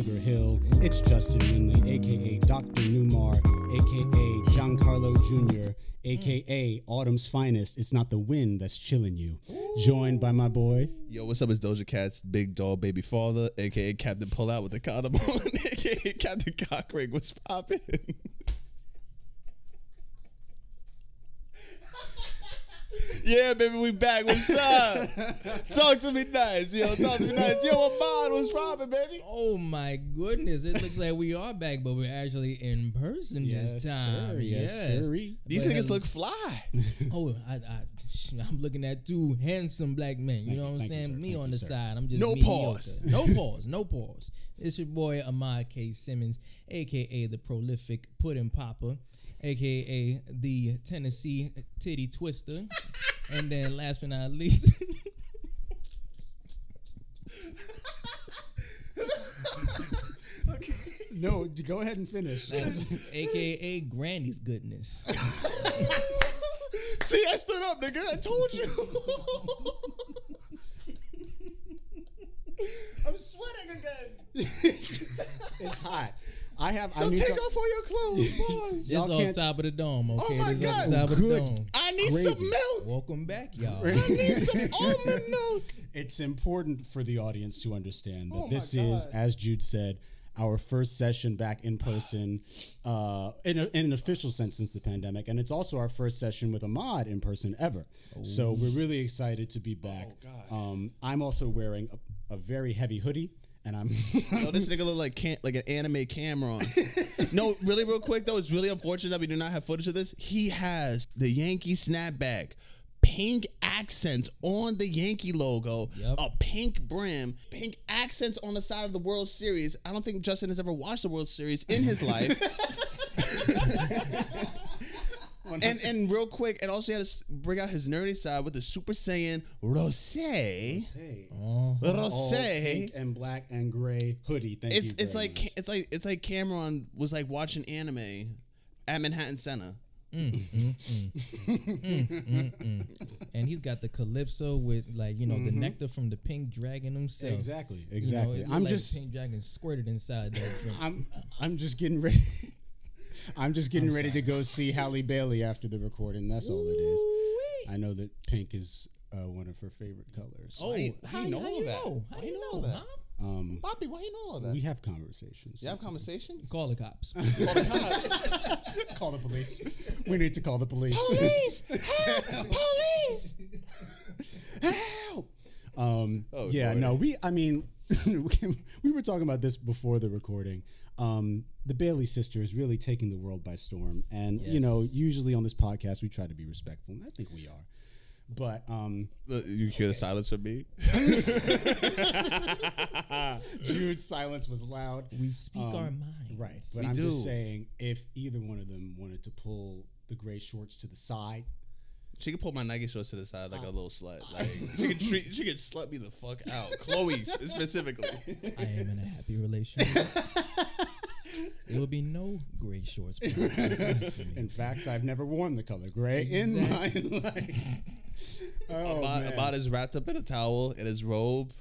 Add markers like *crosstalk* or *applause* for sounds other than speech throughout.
Sugar Hill. It's Justin Winley, aka Dr. Newmar, aka Giancarlo Jr., aka Autumn's finest. It's not the wind that's chilling you. Joined by my boy. Yo, what's up? It's Doja Cat's big dog baby father, aka Captain Pull Out with the condom on, *laughs* aka Captain Cockring. What's poppin'? Yeah, baby, we back. What's up? *laughs* Talk to me nice, yo. Talk to me nice. Yo, what mind? What's poppin', baby? Oh my goodness! It looks like we are back, but we're actually in person this time. sir. Yes, sirree. These But niggas um, look fly. *laughs* Oh, I, I, *laughs* I'm looking at two handsome black men. You Thank know what I'm thank you, saying? Me thank on the sir. side. I'm just No mediocre. pause. No pause. No pause. It's your boy Ahmad K. Simmons, aka the prolific pudding popper, aka the Tennessee titty twister, *laughs* and then last but not least. No, go ahead and finish. aka Granny's goodness. *laughs* See, I stood up, nigga. I told you. I'm sweating again. *laughs* it's hot. I have. So need take to- off all your clothes, *laughs* boys. This Y'all off can't- top of the dome, okay? my this God. the top of Good. the dome. I need some milk. Welcome back, y'all. I need *laughs* some almond milk. It's important for the audience to understand that Oh my this is, as Jude said, our first session back in person, uh, in, a, in an official sense since the pandemic, and it's also our first session with Ahmad in person ever. So we're really excited to be back. Oh, God. Um, I'm also wearing a, a very heavy hoodie, and I'm *laughs* Yo, this nigga look like can like an anime Cam'ron. *laughs* no, really, real quick though, it's really unfortunate that we do not have footage of this. He has the Yankee snapback, pink accents on the Yankee logo, Yep. a pink brim, pink accents on the side of the World Series. I don't think Justin has ever watched the World Series in his life. *laughs* and and real quick, and also he had to bring out his nerdy side with the Super Saiyan Rose. Hey, Oh, pink and black and gray hoodie. Thank It's you. it's like much. it's like it's like Cam'ron was like watching anime at Manhattan Center. Mm, mm, mm, and he's got the calypso with like you know the mm-hmm. nectar from the pink dragon himself. exactly, You know, exactly. I'm like just pink dragon squirted inside. *laughs* I'm I'm just getting ready. I'm just getting ready to go see Halle Bailey after the recording. That's all it is. I know that pink is uh, one of her favorite colors. Oh, Why- how, how you know how all you that? know? How Why you you know, know that? huh? Um, Bobby, why you know all that? we have conversations. you have conversations? Call the cops. *laughs* Call the cops. *laughs* Call the police. we need to call the police. Police! Help! *laughs* Police! Help! Um, Oh, yeah, boy. no, we. I mean, we were talking about this before the recording. Um, the Bailey sisters is really taking the world by storm, and you know, usually on this podcast we try to be respectful, and I think we are. But um, you hear the silence from me? *laughs* Jude's silence was loud. We speak Um, our mind, Right. But We I'm just saying, if either one of them wanted to pull the gray shorts to the side, She could pull my Nike shorts to the side like a oh. little slut. Like she could treat, she could slut me the fuck out. Chloe specifically. I am in a happy relationship. there will be no gray shorts. for *laughs* me. in fact, I've never worn the color gray in my *laughs* life. *laughs* Oh, Abad, man. Abad is wrapped up in a towel in his robe,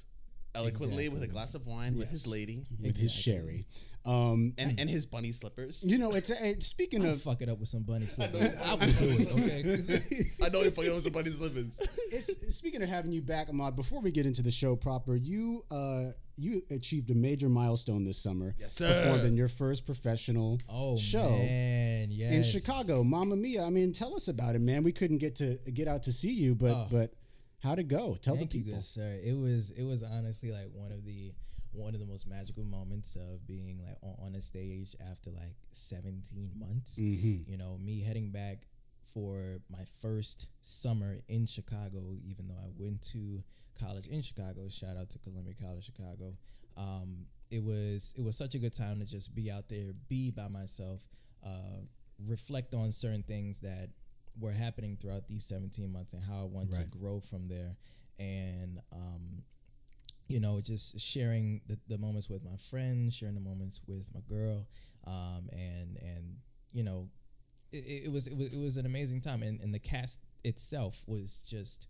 eloquently with a glass of wine with his lady with his sherry. Um, and, and his bunny slippers. you know, it's, it's speaking I'll of fuck it up with some bunny slippers. I will do it, *laughs* okay? I know you're fucking with some bunny slippers. it's, speaking of having you back, Ahmad. Before we get into the show proper, you uh, you achieved a major milestone this summer. Yes, sir. Performed in your first professional Oh, show. man, yes. in Chicago. Mamma Mia. I mean, tell us about it, man. We couldn't get to get out to see you, but Oh. but how'd it go? Tell Thank the you, people. good sir. It was it was honestly like one of the one of the most magical moments of being like on, a stage after like 17 months. Mm-hmm. You know, me heading back for my first summer in Chicago, even though I went to college in Chicago. Shout out to Columbia College Chicago. Um, it was it was such a good time to just be out there, be by myself, uh, reflect on certain things that were happening throughout these 17 months and how I want Right. to grow from there. And um, you know, just sharing the, the moments with my friends, sharing the moments with my girl, um, and and you know, it, it was it was it was an amazing time, and and the cast itself was just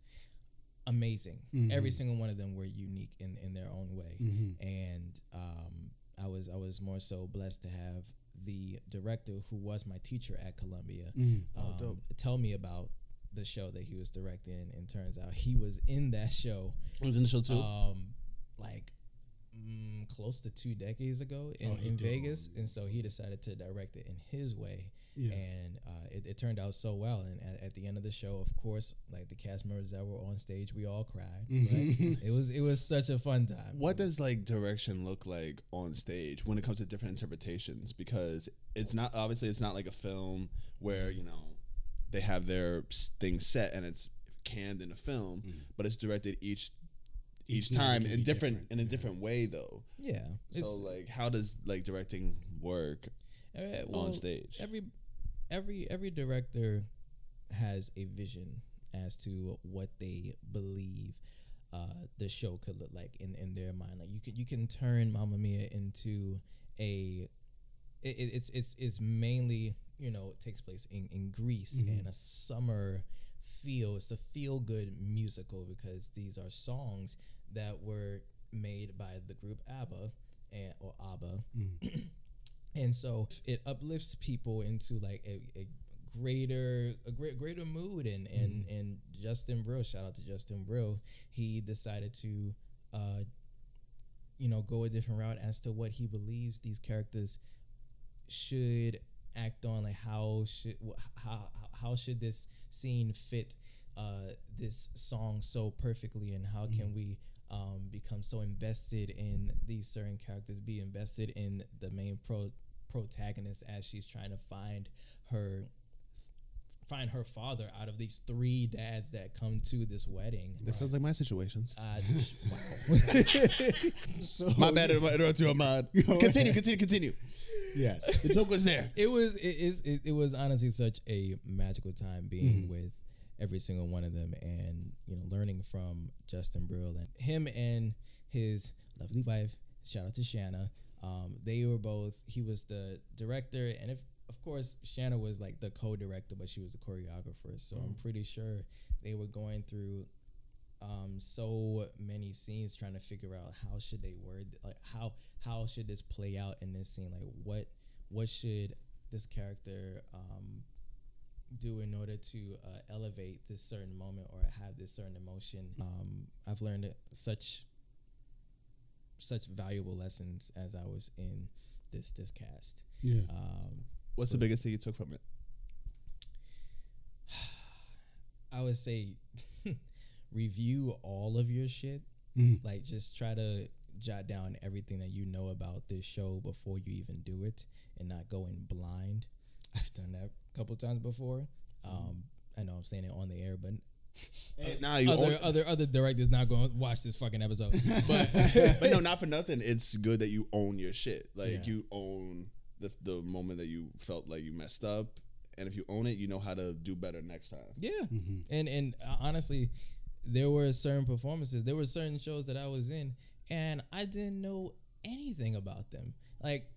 amazing. Every single one of them were unique in in their own way, and um, I was I was more so blessed to have the director who was my teacher at Columbia um, tell me about the show that he was directing, and turns out he was in that show. I was in the show too. um, like mm, close to two decades ago in, Oh, in. Vegas, and so he decided to direct it in his way. Yeah. And uh, it, it turned out so well. And at, at the end of the show, of course, like the cast members that were on stage, we all cried. Mm-hmm. But it was it was such a fun time. what does like direction look like on stage when it comes to different interpretations? Because it's not obviously it's not like a film where you know they have their s- thing set and it's canned in a film, but it's directed each each, time in different, different, in a different way though. Yeah. So like, how does like directing work? Uh, well, stage. Every every every director has a vision as to what they believe uh, the show could look like in, in their mind. Like you can you can turn Mamma Mia into a it, it- it's it's it's mainly you know it takes place in in Greece and a summer feel. It's a feel good musical because these are songs that were made by the group ABBA and or ABBA. *clears throat* And so it uplifts people into like a, a greater a great greater mood and and and Justin Brill shout out to Justin Brill he decided to uh you know go a different route as to what he believes these characters should act on like how should how how should this scene fit uh this song so perfectly and how can we um become so invested in these certain characters be invested in the main pro protagonist as she's trying to find her find her father out of these three dads that come to this wedding That sounds like my situations. uh, *laughs* wow. *laughs* So My bad. I interrupted you, Ahmad. Continue, continue, continue. Yes. The joke was there. it was it is it, it was honestly such a magical time being with every single one of them and you know learning from Justin Brill and him and his lovely wife. Shout out to Shanna. Um, they were both he was the director and if of course Shanna was like the co-director but she was the choreographer. So I'm pretty sure they were going through um, so many scenes trying to figure out how should they word like how how should this play out in this scene? Like what what should this character um, do in order to uh, elevate this certain moment or have this certain emotion um, I've learned such such valuable lessons as I was in this this cast Yeah. um, What's the biggest thing you took from it? *sighs* I would say *laughs* review all of your shit. Mhm. Like just try to jot down everything that you know about this show before you even do it and not go in blind. *laughs* I've done that a couple times before. Um, I know I'm saying it on the air, but *laughs* Nah, you other own- other other directors not going to watch this fucking episode. *laughs* But *laughs* but no, not for nothing. It's good that you own your shit. Like Yeah. you own the the moment that you felt like you messed up, and if you own it, you know how to do better next time. Yeah, Mm-hmm. and and uh, honestly, there were certain performances, there were certain shows that I was in, and I didn't know anything about them. Like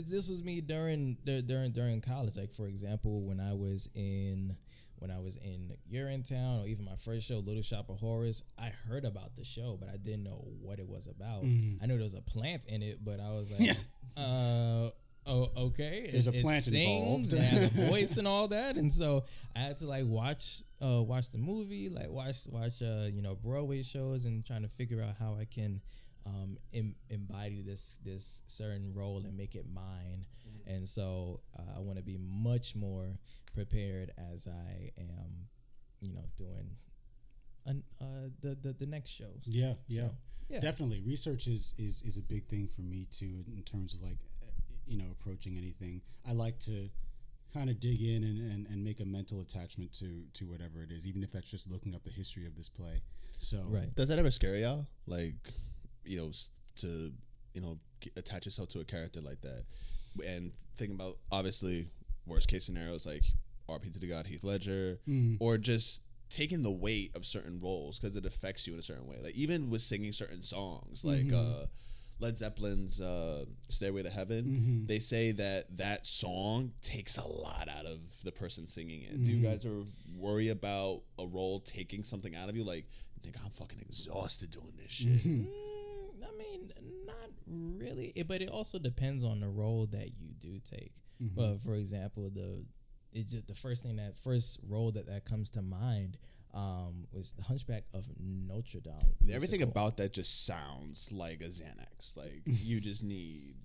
this, this was me during during during college. Like for example, when I was in when I was in Urinetown, or even my first show, Little Shop of Horrors, I heard about the show, but I didn't know what it was about. Mm-hmm. I knew there was a plant in it, but I was like, *laughs* uh. Oh, okay. There's It- a it plant involved. sings and has a *laughs* voice and all that, and so I had to like watch, uh, watch the movie, like watch, watch, uh, you know, Broadway shows, and trying to figure out how I can, um, em- embody this this certain role and make it mine. And so uh, I want to be much more prepared as I am, you know, doing, an, uh, the the the next shows. Yeah, yeah, So, yeah. definitely. Research is is is a big thing for me too, in terms of like, uh, you know, approaching anything. I like to kind of dig in and, and, and make a mental attachment to to whatever it is, even if that's just looking up the history of this play. So Right. Does that ever scare y'all? Like, you know, to you know attach yourself to a character like that, and think about obviously worst case scenarios like RP to the God Heath Ledger, or just taking the weight of certain roles because it affects you in a certain way. Like even with singing certain songs, like uh, Led Zeppelin's uh, "Stairway to Heaven," Mm-hmm. they say that that song takes a lot out of the person singing it. Do you Mm-hmm. guys ever worry about a role taking something out of you? Like, nigga, I'm fucking exhausted doing this shit. Mm-hmm. Mm, I mean, not really, It- but it also depends on the role that you do take. Mm-hmm. For example, the it's just the first thing that first role that that comes to mind um, was the Hunchback of Notre Dame. Everything musical. about that just sounds like a Xanax. Like *laughs* you just need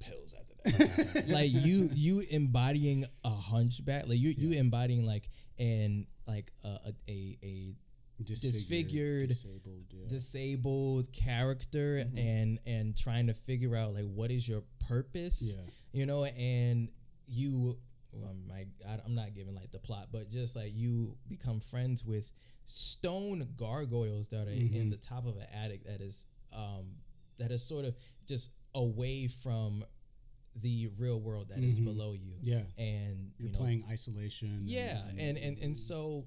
pills after that. *laughs* like you you embodying a hunchback, like you you embodying like an like a a, a, a disfigured, disabled. Yeah. disabled character and and trying to figure out like what is your purpose Yeah. you know and you well, my I, i'm not giving like the plot but just like you become friends with stone gargoyles that are Mm-hmm. in the top of an attic that is um that is sort of just away from the real world that is below you Mm-hmm. Yeah. and You're you know, playing isolation. yeah, and and and so y-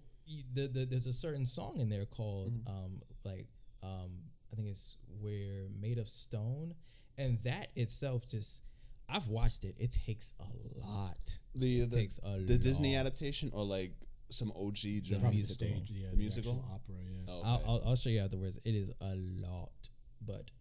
the, the there's a certain song in there called um like um I think it's we're made of stone, and that itself just I've watched it. It takes a lot. the It the, takes a the Disney adaptation or like some OG musical. stage. Yeah, musical? opera. Yeah. Oh, I'll, okay. I'll I'll show you afterwards. It is a lot, but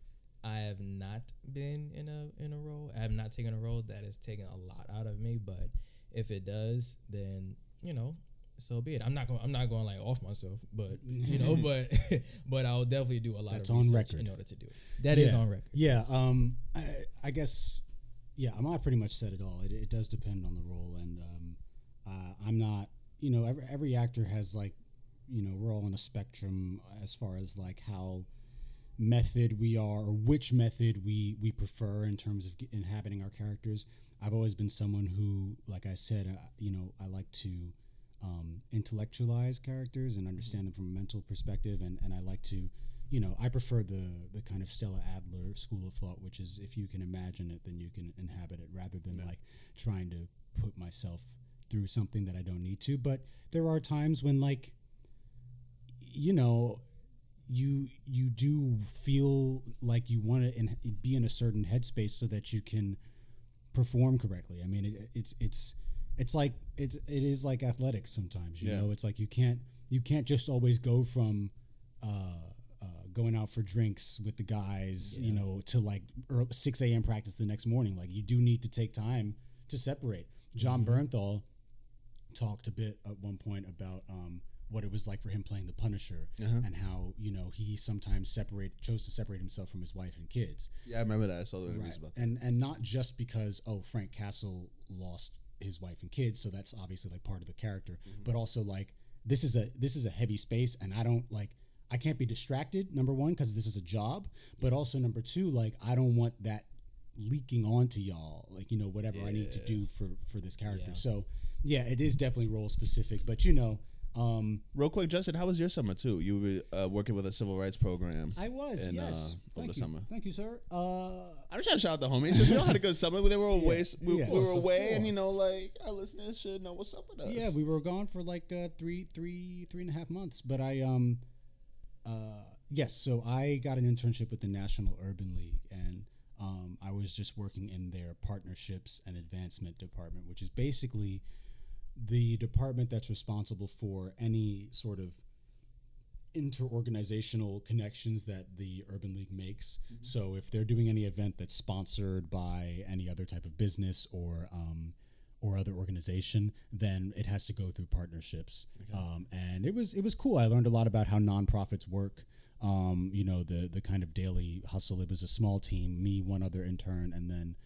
I have not been in a in a role. I have not taken a role that has taken a lot out of me. But if it does, then you know, so be it. I'm not going. I'm not going like off myself, but you *laughs* know, but *laughs* but I'll definitely do a lot That's of research in order to do it. That is yeah. on record. Yeah. Um. I, I guess. Yeah. Ahmad pretty much said it all. It, it does depend on the role, and um, uh, I'm not. You know, every every actor has like, you know, we're all on a spectrum as far as like how method we are or which method we we prefer in terms of inhabiting our characters. I've always been someone who, like I said, uh, you know, I like to um, intellectualize characters and understand them from a mental perspective, and, and I like to, you know, I prefer the the kind of Stella Adler school of thought, which is if you can imagine it, then you can inhabit it, rather than like trying to put myself through something that I don't need to. But there are times when, like, you know, you you do feel like you want to in, be in a certain headspace so that you can perform correctly. I mean, it, it's it's it's like it's it is like athletics sometimes. You Yeah. know, it's like you can't you can't just always go from uh, uh, going out for drinks with the guys, you know, to like early, six a.m. practice the next morning. Like you do need to take time to separate. Jon Bernthal talked a bit at one point about um, what it was like for him playing the Punisher and how you know he sometimes separate chose to separate himself from his wife and kids. yeah, I remember that. I saw the interviews Right. about that. And and not just because oh Frank Castle lost his wife and kids, so that's obviously like part of the character, Mm-hmm. but also like this is a this is a heavy space, and I don't like I can't be distracted. Number one, because this is a job, but also number two, like I don't want that leaking onto y'all, like you know whatever I need to do for for this character. Yeah. So yeah, it is definitely role specific, but you know. Um, Real quick, Justin, how was your summer too? You were uh, working with a civil rights program. I was in, yes. uh, over Thank the you. summer. Thank you, sir. Uh, I'm just trying to shout out the homies because we all had a good summer. They were away. We, Yes, we were of away, and you know, like our listeners should know what's up with us. Yeah, we were gone for like uh, three, three, three and a half months. But I, um, uh, yes. So I got an internship with the National Urban League, and um, I was just working in their partnerships and advancement department, which is basically the department that's responsible for any sort of interorganizational connections that the Urban League makes. So if they're doing any event that's sponsored by any other type of business or um, or other organization, then it has to go through partnerships. Um, and it was it was cool. I learned a lot about how nonprofits work. Um, you know the the kind of daily hustle. It was a small team, me, one other intern, and then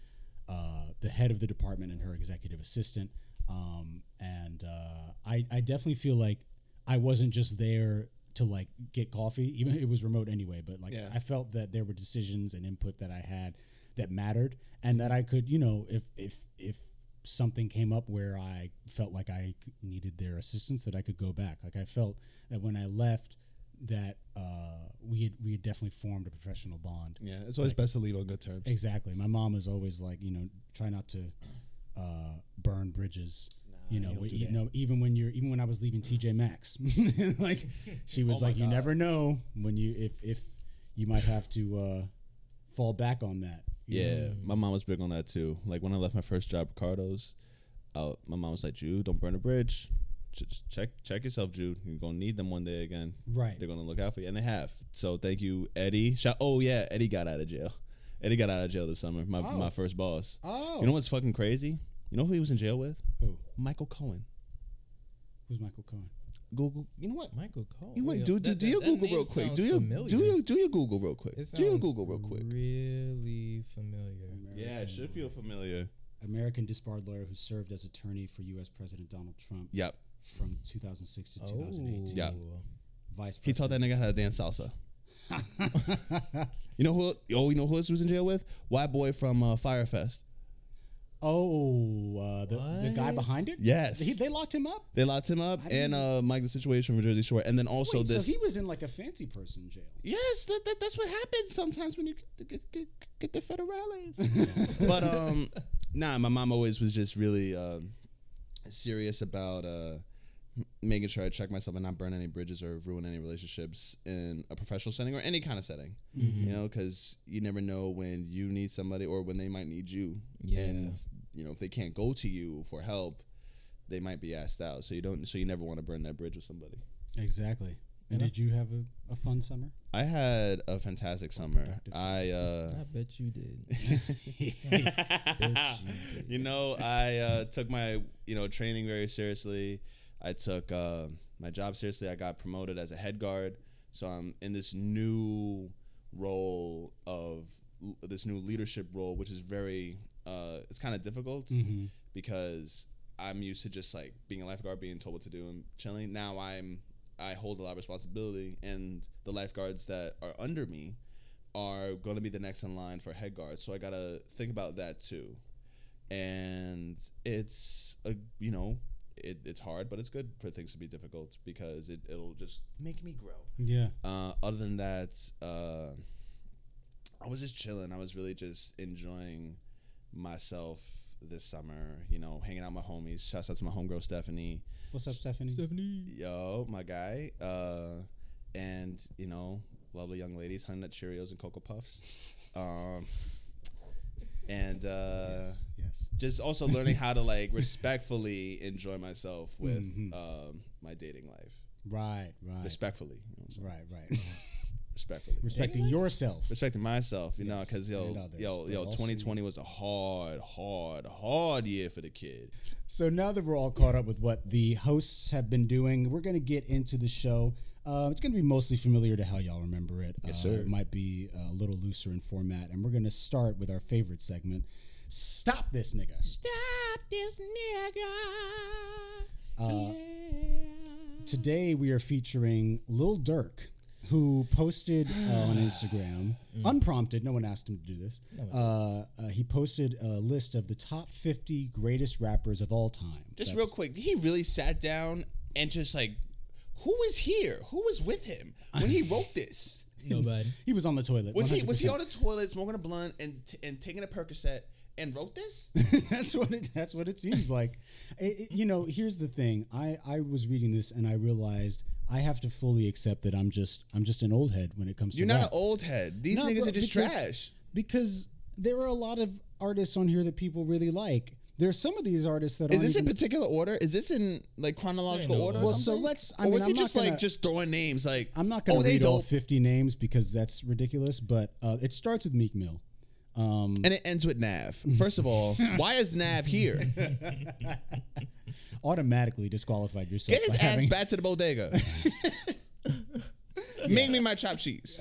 uh, the head of the department and her executive assistant. Um, and uh, I, I definitely feel like I wasn't just there to like get coffee, even it was remote anyway. But like Yeah. I felt that there were decisions and input that I had that mattered, and that I could, you know, if if if something came up where I felt like I needed their assistance, that I could go back. Like I felt that when I left, that uh, we had we had definitely formed a professional bond. yeah. It's always best to leave on good terms. Exactly. My mom is always like, you know, try not to uh, burn bridges. you know, you don't when- do you that. know, even when you're, even when I was leaving TJ Maxx, *laughs* like she was Oh like, you God. never know when you, if if you might have to uh, fall back on that. Yeah, know? my mom was big on that too. Like when I left my first job, Ricardo's, uh, my mom was like, "Jude, don't burn a bridge. Just check check yourself, Jude. You're gonna need them one day again. Right. They're gonna look out for you, and they have. So thank you, Eddie. Shout. Oh yeah, Eddie got out of jail. Eddie got out of jail this summer. My Oh. my first boss. Oh. You know what's fucking crazy? You know who he was in jail with? Who? Michael Cohen. Who's Michael Cohen? Google. You know what? Michael Cohen. You know what? Do do, that- do your that Google name real quick. Do your familiar. do your do your Google real quick. It Do your Google real quick. Really familiar. Yeah, it should feel familiar. American disbarred lawyer who served as attorney for U.S. President Donald Trump Yep. from 2006 to 2018. Yeah. Vice He taught that nigga how to dance salsa. *laughs* you know who? Oh, you know who else was in jail with? White boy from uh, Fyre Fest. Oh, uh, the, the guy behind it? Yes. He, they locked him up? They locked him up, and uh, Mike the Situation from Jersey Shore, and then also Wait, this. so he was in like a fancy person jail. yes, that, that, that's what happens sometimes when you get, get, get, get the federales. *laughs* but um, nah, my mom always was just really um, serious about uh, m- making sure I check myself and not burn any bridges or ruin any relationships in a professional setting or any kind of setting. You know, because you never know when you need somebody or when they might need you. Yeah. And you know, if they can't go to you for help, they might be asked out. So you don't. So you never want to burn that bridge with somebody. Exactly. And did you have a, a fun summer? I had a fantastic summer. I uh I bet you did. *laughs* Bet you did. you know, I uh, took my you know training very seriously. I took uh, my job seriously. I got promoted as a head guard, so I'm in this new role of this new leadership role, which is very uh, it's kind of difficult because I'm used to just like being a lifeguard, being told what to do and chilling. Now I'm I hold a lot of responsibility, and the lifeguards that are under me are going to be the next in line for head guards. So I got to think about that too. And it's a you know it, it's hard, but it's good for things to be difficult because it it'll just make me grow. Yeah. Uh, other than that, uh, I was just chilling. I was really just enjoying myself this summer. You know, hanging out with my homies. Shouts out to my homegirl Stephanie. What's up, Stephanie? Stephanie. Yo, my guy. Uh, and you know, lovely young ladies, honey nut Cheerios and Cocoa Puffs. Um, and uh, yes. Yes. just also learning how to like respectfully enjoy myself with Mhm. um, my dating life. Right, right. Respectfully, you know what right, right. *laughs* Respectfully. Respecting yourself. respecting myself, you know, because yo, yo, yo, 2020 was a hard, hard, hard year for the kid. So now that we're all caught up with what the hosts have been doing, we're going to get into the show. Uh, it's going to be mostly familiar to how y'all remember it. Yes, uh, sir. It might be a little looser in format, and we're going to start with our favorite segment. Stop this nigga. Stop this nigga. Uh, yeah. Today we are featuring Lil Durk, who posted uh, on *sighs* Instagram, unprompted. No one asked him to do this. Uh, uh, he posted a list of the top 50 greatest rappers of all time. Just That's- real quick, he really sat down and just like, who was here? Who was with him when he *laughs* wrote this? Nobody. He was on the toilet. Was he was he on the toilet smoking a blunt and t- and taking a Percocet and wrote this? *laughs* that's what it, that's what it seems like. *laughs* It- it- you know, here's the thing. I I was reading this and I realized I have to fully accept that I'm just I'm just an old head when it comes to You're not rap. an old head. These No, niggas bro, are just because- trash. because there are a lot of artists on here that people really like. There's some of these artists that Is aren't this in particular order? Is this in like chronological no order? or well. So let's. I or mean, was I'm he just gonna, like just throwing names? Like I'm not going oh, to they read all 50 names because that's ridiculous. But uh, it starts with Meek Mill. Um, and it ends with Nav. *laughs* First of all, why is Nav here? *laughs* automatically disqualified yourself. Get his ass having- back to the bodega. *laughs* Make me my chopped cheese.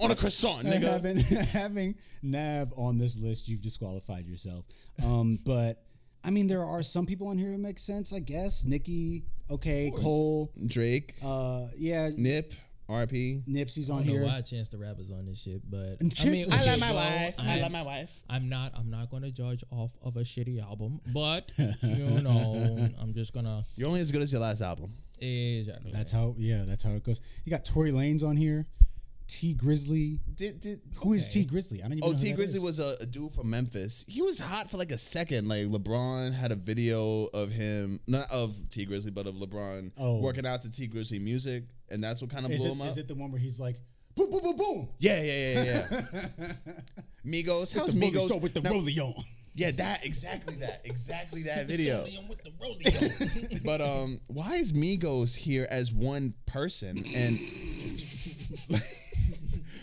On a croissant, nigga. having having Nav on this list, you've disqualified yourself. Um, but I mean, there are some people on here who make sense, I guess. Nicki, okay, Cole, Drake, uh, yeah, Nip, RP. Nipsey's I on don't know here. why Chance the Rapper's on this shit, but I mean, Chance- I love my well, wife. I I'm- love my wife. I'm not. I'm not going to judge off of a shitty album, but *laughs* you know, I'm just gonna. You're only as good as your last album. Exactly. That's how, yeah, that's how it goes. You got Tory Lanez on here, Tee Grizzley. Did did Who is Okay. Tee Grizzley? I don't even Oh, Tee Grizzley was a, a dude from Memphis. He was hot for like a second. Like LeBron had a video of him, not of Tee Grizzley, but of LeBron Oh. working out to Tee Grizzley music, and that's what kind of Is blew it, him up. is it the one where he's like, boom, boom, boom, boom. Yeah, yeah, yeah, yeah. *laughs* Migos, how's the Migos? with the Now- rollie on. Yeah, that exactly that exactly that *laughs* video. with the rollie. *laughs* But um, why is Migos here as one person and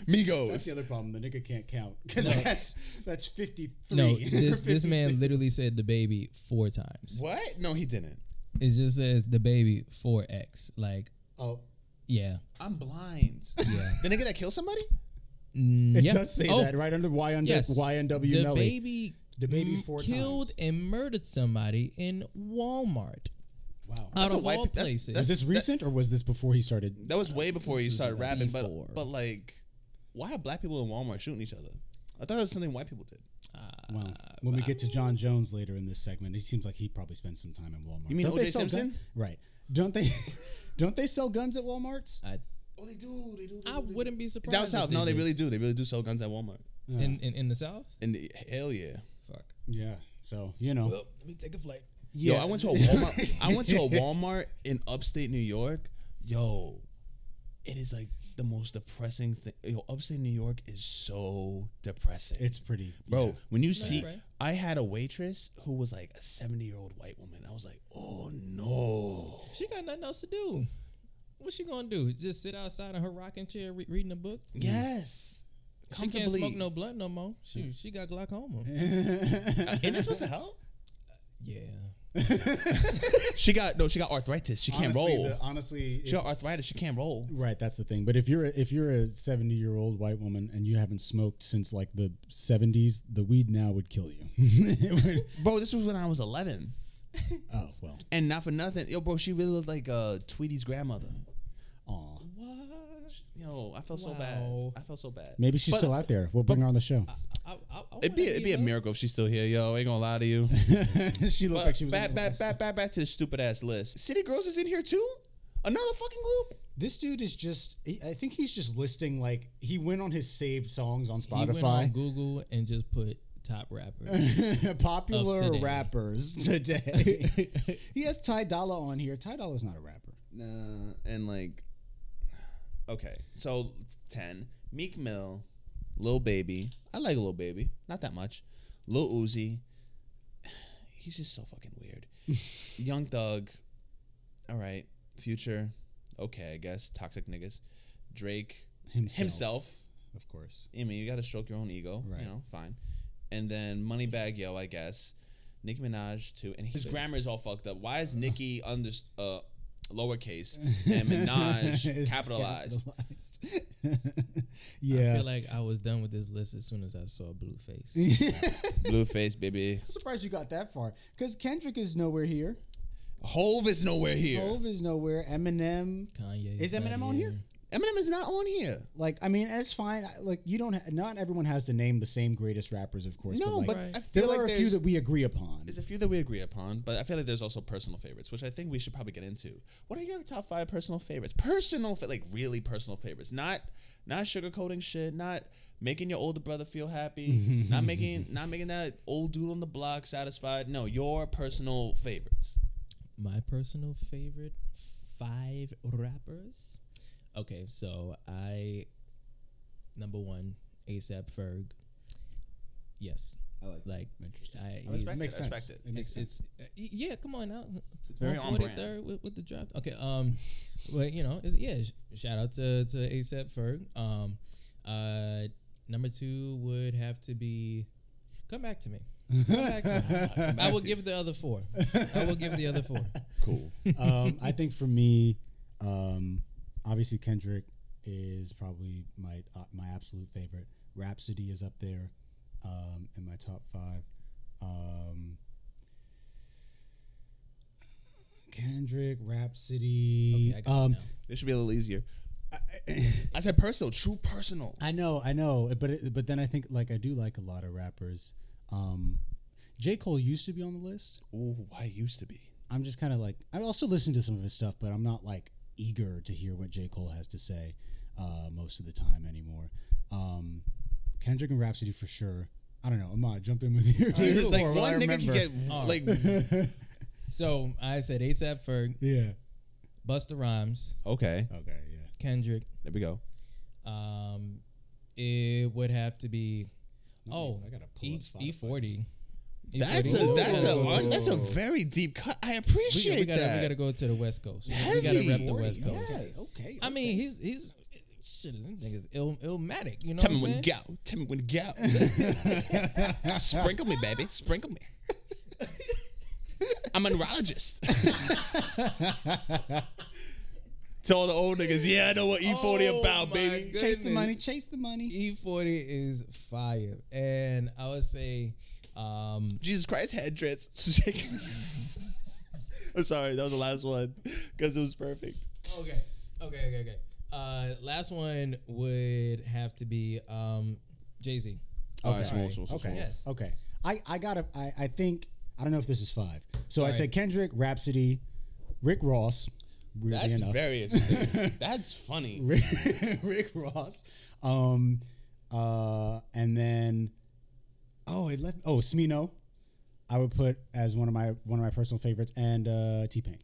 Migos? That's the other problem. The nigga can't count *laughs* because that's that's fifty three. no, *laughs* this this man literally said the baby four times. What? No, he didn't. It just says the baby four X. Like, Oh, yeah, I'm blind. yeah. The nigga that killed somebody? Mm, it yeah. does say Oh, that right under YN, Yes. YNW the Melly. baby, The baby m- four killed times. and murdered somebody in Walmart. Wow. Out That's a of white all pe- that's- places. Was this recent or was this before he started? That was way before he started rapping. before. But but like, why are black people in Walmart shooting each other? I thought it was something white people did. Uh, well, when we get to John Jones later in this segment, it seems like he probably spent some time in Walmart. You mean Don't they O.J. sell gun- Simpson? Right. Don't they? *laughs* don't they sell guns at WalMarts? I, Oh, they do. They do. I wouldn't be surprised. Down if south, no, they did. really do. They really do sell guns at Walmart. in, in in the south. In the, hell yeah. Fuck. Yeah. So you know. Well, let me take a flight. Yo, I went to a Walmart. I went to a *laughs* Walmart in upstate New York. Yo, it is like the most depressing thing. Yo, upstate New York is so depressing. It's pretty, Bro, yeah. when you see, right. I had a waitress who was like a 70 year old white woman. I was like, oh no. She got nothing else to do. What's she gonna do? Just sit outside in her rocking chair re- reading a book? Yes. She can't smoke no blunt no more. She she got glaucoma. *laughs* Ain't this supposed to help? Uh, yeah. *laughs* She got, no, she got arthritis. She can't honestly, roll. the- honestly, she if- got arthritis. She can't roll. right. That's the thing. But if you're a, if you're a seventy year old white woman and you haven't smoked since like the seventies, the weed now would kill you. *laughs* Would- *laughs* Bro, this was when I was 11. oh well. And not for nothing. Yo, bro, she really looked like uh, Tweety's grandmother. Aw. I felt so bad. I felt so bad. Maybe she's But- still out there. We'll bring her on the show. I, I, I It'd be wanna it'd be a up. miracle if she's still here, yo. Ain't gonna lie to you. *laughs* she looked But like she was. back on the back list. back back back to the stupid ass list. City Girls is in here too. Another fucking group. This dude is just. he- I think he's just listing like he went on his saved songs on He went on Spotify. Google and just put top rappers. *laughs* Popular today. rappers *laughs* today. he has Ty Dolla on here. Ty Dolla's not a rapper. Nah, and like, okay, so ten. Meek Mill, Lil Baby. I like Lil Baby, not that much. Lil Uzi. *sighs* He's just so fucking weird. *laughs* Young Thug. All right. Future. Okay, I guess. Toxic niggas. Drake. Himself. Himself. Of course. I mean, you got to stroke your own ego. Right. You know, fine. And then Moneybagg Yo, I guess. Nicki Minaj too, and his grammar is all fucked up. Why is *laughs* Nicki under uh, lowercase *laughs* and Minaj It's capitalized? yeah. I feel like I was done with this list as soon as I saw Blueface. *laughs* Blueface, baby. I'm surprised you got that far. Because Kendrick is nowhere here. Hove is nowhere here. Hove is nowhere. Eminem. Kanye Is Eminem on here? Eminem is not on here. Like, I mean, it's fine. Like, you don't. Ha- not everyone has to name the same greatest rappers, of course. No, but, but like, Right. I feel there like are a few that we agree upon. there's a few that we agree upon, but I feel like there's also personal favorites, which I think we should probably get into. What are your top five personal favorites? Personal, fa- like really personal favorites, not not sugarcoating shit, not making your older brother feel happy, *laughs* not making not making that old dude on the block satisfied. No, your personal favorites. My personal favorite five rappers. Okay, so I number one ASAP Ferg. Yes, I like like Interesting. I, I respect makes it. I sense. respect it. It makes it's, sense. uh, yeah. Come on now. It's very on 143rd brand. with, with the draft. Okay. Um, but you know, yeah. Shout out to to ASAP Ferg. Um, uh, number two would have to be. Come back to me. Come back to me. *laughs* I will give the other four. I will give the other four. *laughs* Cool. um, I think for me, um, obviously Kendrick is probably my uh, my absolute favorite. Rapsody is up there um, in my top five. Um, Kendrick, Rapsody. Okay, I got it um. This should be a little easier. I said personal, true personal. I know, I know, but it, but then I think like I do like a lot of rappers. Um, J Cole used to be on the list. Ooh, why used to be. I'm just kind of like I also listen to some of his stuff, but I'm not like eager to hear what J Cole has to say uh, most of the time anymore. Um, Kendrick and Rapsody for sure. I don't know. Ahmad, jump in with *laughs* you. It's like one nigga can remember. get like *laughs* *laughs* So I said ASAP Ferg, yeah. Busta Rhymes, okay. Okay. Yeah. Kendrick, There we go. Um, it would have to be. Oh, I gotta pull up Spotify. E forty. That's a that's a Ooh. that's a very deep cut. I appreciate we gotta, that. we gotta go to the West Coast. We Heavy. gotta rep the West Okay, Coast. okay. I mean, he's he's shit. This nigga's ill, illmatic. You know Tell what me I'm when saying? to go. Tell me when to go. *laughs* Sprinkle me, baby. Sprinkle me. I'm a neurologist. *laughs* Tell the old niggas, yeah, I know what E40 Oh, about, baby. goodness. chase the money, chase the money. E forty is fire, and I would say, um, Jesus Christ had dreads. *laughs* I'm sorry, that was the last one because it was perfect. okay, okay, okay, okay. Uh, last one would have to be um, Jay Z. All right, Okay. small, small, small, Okay. small. Yes. Okay. I, I gotta I, I think I don't know if this is five. So I said Kendrick, Rapsody, Rick Ross. That's enough. very interesting. *laughs* That's funny. Rick, *laughs* Rick Ross. Um uh and then oh it left oh Smino. I would put as one of my one of my personal favorites and uh T Pain.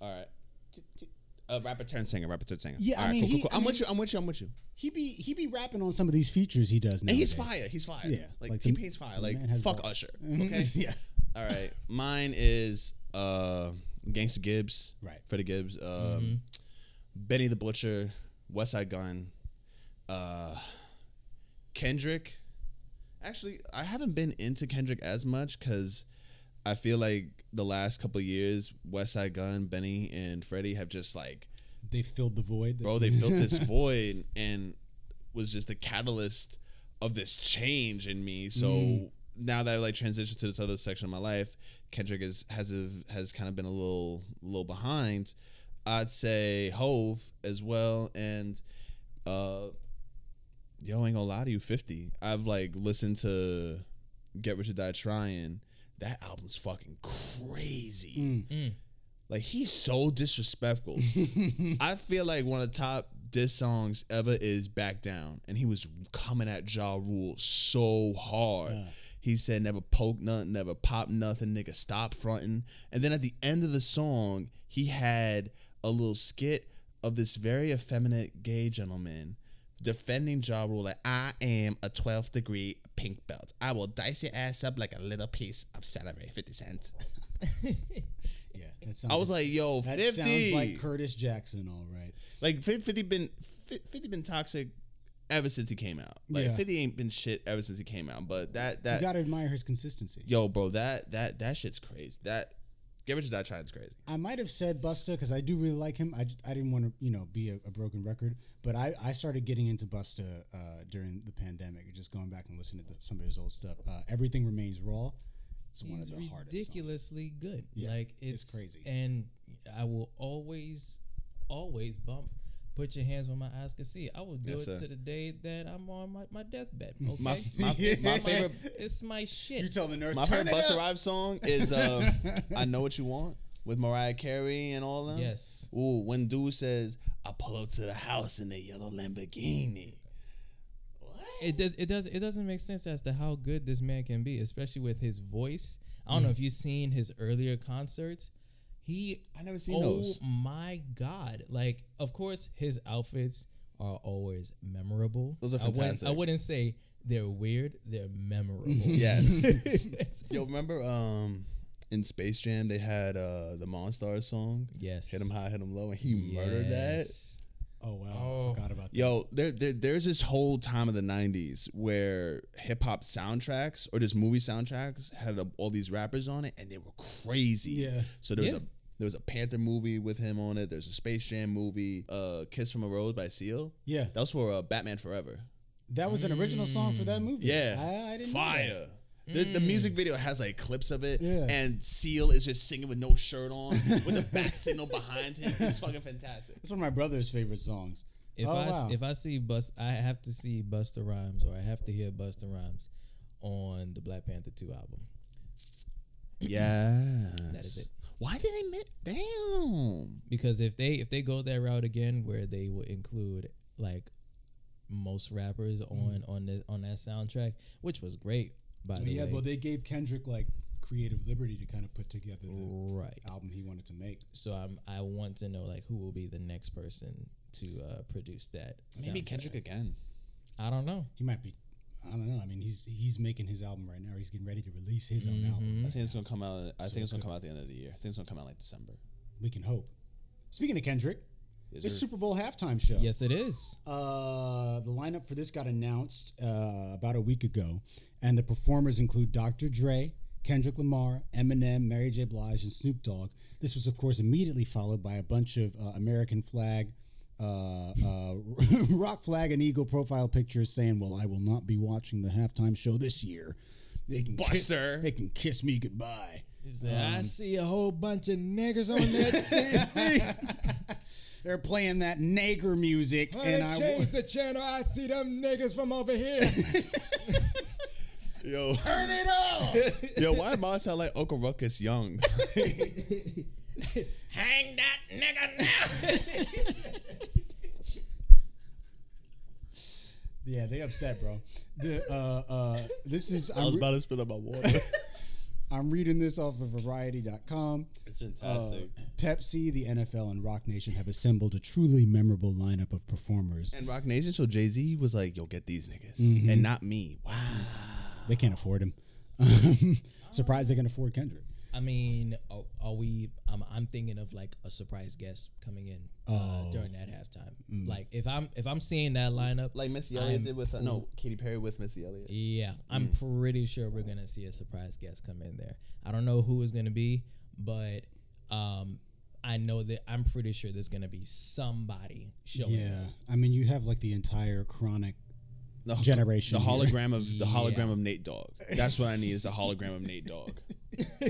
All right. T- t- Uh, rapper turn singer, rapper turn singer. Yeah, I All right, mean, cool, cool, he- cool. I I'm mean- with you. I'm with you. I'm with you. He be he be rapping on some of these features he does now. And he's fire. He's fire. Yeah, like, like T Pain's fire. the Like man has fuck balls. Usher. *laughs* Okay. Okay. *laughs* yeah. All right. Mine is uh Gangsta Gibbs. Right. Freddie Gibbs. Um, Benny the Butcher. Westside Gunn. Uh, Kendrick. Actually, I haven't been into Kendrick as much because I feel like the last couple years, Westside Gunn, Benny, and Freddie have just like They filled the void. bro, they filled this *laughs* void and was just the catalyst of this change in me. So now that I like transitioned to this other section of my life, Kendrick is has a, has kind of been a little little behind. I'd say Hove as well, and uh, yo, ain't gonna lie to you, Fifty. I've like listened to Get Rich or Die Trying. That album's fucking crazy. Mm. Mm. Like he's so disrespectful. *laughs* I feel like one of the top diss songs ever is Back Down. And he was coming at Ja Rule so hard. He said, never poke nothing, never pop nothing, nigga, stop fronting. And then at the end of the song, he had a little skit of this very effeminate gay gentleman defending Ja Rule like, I am a 12th degree pink belt. I will dice your ass up like a little piece of celery, 50 cents. *laughs* Yeah. That sounds I was like, yo, that 50. sounds like Curtis Jackson, all right. Like 50 been 50 been toxic ever since he came out. Like Yeah. 50 ain't been shit ever since he came out. But that that You gotta admire his consistency. yo, bro, that that that shit's crazy. That Get Rich or Die Trying is crazy. I might have said Busta because I do really like him. I, I didn't want to you know be a, a broken record, but I, I started getting into Busta uh, during the pandemic, just going back and listening to some of his old stuff. Uh, Everything remains raw. It's one He's of the hardest. songs. ridiculously good. Yeah, like it's it's, crazy. And I will always, always bump. Put your hands where my eyes can see. I will do Yes, it sir. to the day that I'm on my, my deathbed. Okay, My my, Yeah. my favorite it's my shit. You tell the nerd. my turn favorite it Busta. Rhymes song is uh, I Know What You Want with Mariah Carey and all them. Yes. Ooh, when dude says, I pull up to the house in a yellow Lamborghini. What? It does it does it doesn't make sense as to how good this man can be, especially with his voice. I don't know if you've seen his earlier concerts. He I never seen oh those. Oh my god! Like, of course, his outfits are always memorable. Those are I wouldn't, fantastic. I wouldn't say they're weird. They're memorable. *laughs* Yes. *laughs* Yo, remember um in Space Jam they had uh the Monstars song? yes. Hit him high, hit him low, and he murdered that. Oh wow, Oh. I forgot about that. Yo, there, there there's this whole time of the '90s where hip hop soundtracks or just movie soundtracks had a, all these rappers on it, and they were crazy. Yeah. So there was Yeah. a there was a Panther movie with him on it. There's a Space Jam movie, uh, "Kiss from a Rose" by Seal. Yeah, That was for uh, Batman Forever. that was an original song for that movie. Yeah, I, I didn't know fire. that. The, the music video has like clips of it, Yeah. and Seal is just singing with no shirt on, with the back *laughs* signal behind him. It's fucking fantastic. It's one of my brother's favorite songs. If oh, I wow. if I see Bust, I have to see Busta Rhymes or I have to hear Busta Rhymes on the Black Panther two album. Yeah, That is it. Why did they make damn? because if they if they go that route again where they would include like most rappers Mm. on on this on that soundtrack which was great by the yeah, way well, they gave Kendrick like creative liberty to kind of put together the Right. album he wanted to make. So I'm I want to know like who will be the next person to uh, produce that. Maybe soundtrack. Kendrick again. I don't know. He might be. I don't know. I mean, he's he's making his album right now. He's getting ready to release his Mm-hmm. own album. I think it's gonna come out. I So think it's gonna could- come out at the end of the year. I think it's gonna come out like December. We can hope. Speaking of Kendrick, Is it's there- Super Bowl halftime show. Yes, it is. Uh, the lineup for this got announced uh, about a week ago, and the performers include Dr. Dre, Kendrick Lamar, Eminem, Mary J. Blige, and Snoop Dogg. This was, of course, immediately followed by a bunch of uh, American flag, uh, uh, *laughs* rock flag, and eagle profile pictures saying, "Well, I will not be watching the halftime show this year." They can kiss, Buster. they can kiss me goodbye. I see a whole bunch of niggers on that *laughs* TV. They're playing that nigger music, and I the channel. I see them niggas from over here. *laughs* Yo, turn it off. yo, why Mars sound like Uncle Ruckus young? *laughs* Hang that nigga now. *laughs* Yeah, they upset, bro. The uh uh this is I was re- about to spill out my water. *laughs* I'm reading this off of variety.com. it's Uh, fantastic. Pepsi, the NFL, and Roc Nation have assembled a truly memorable lineup of performers. and Roc Nation, so Jay Z was like, "Yo, get these niggas," Mm-hmm. and not me. Wow. They can't afford him. Surprised they can afford Kendrick. I mean, are, are we? I'm, I'm thinking of like a surprise guest coming in uh, during that halftime. Like if I'm if I'm seeing that lineup, Like Missy Elliott I'm did with uh, no Katy Perry with Missy Elliott. Yeah, I'm pretty sure we're gonna see a surprise guest come in there. I don't know who is gonna be, but um, I know that I'm pretty sure there's gonna be somebody showing. Yeah, I mean, you have like the entire chronic. The, Generation The here. hologram of the hologram of Nate Dogg. That's what I need is the hologram of Nate Dogg. *laughs* *laughs*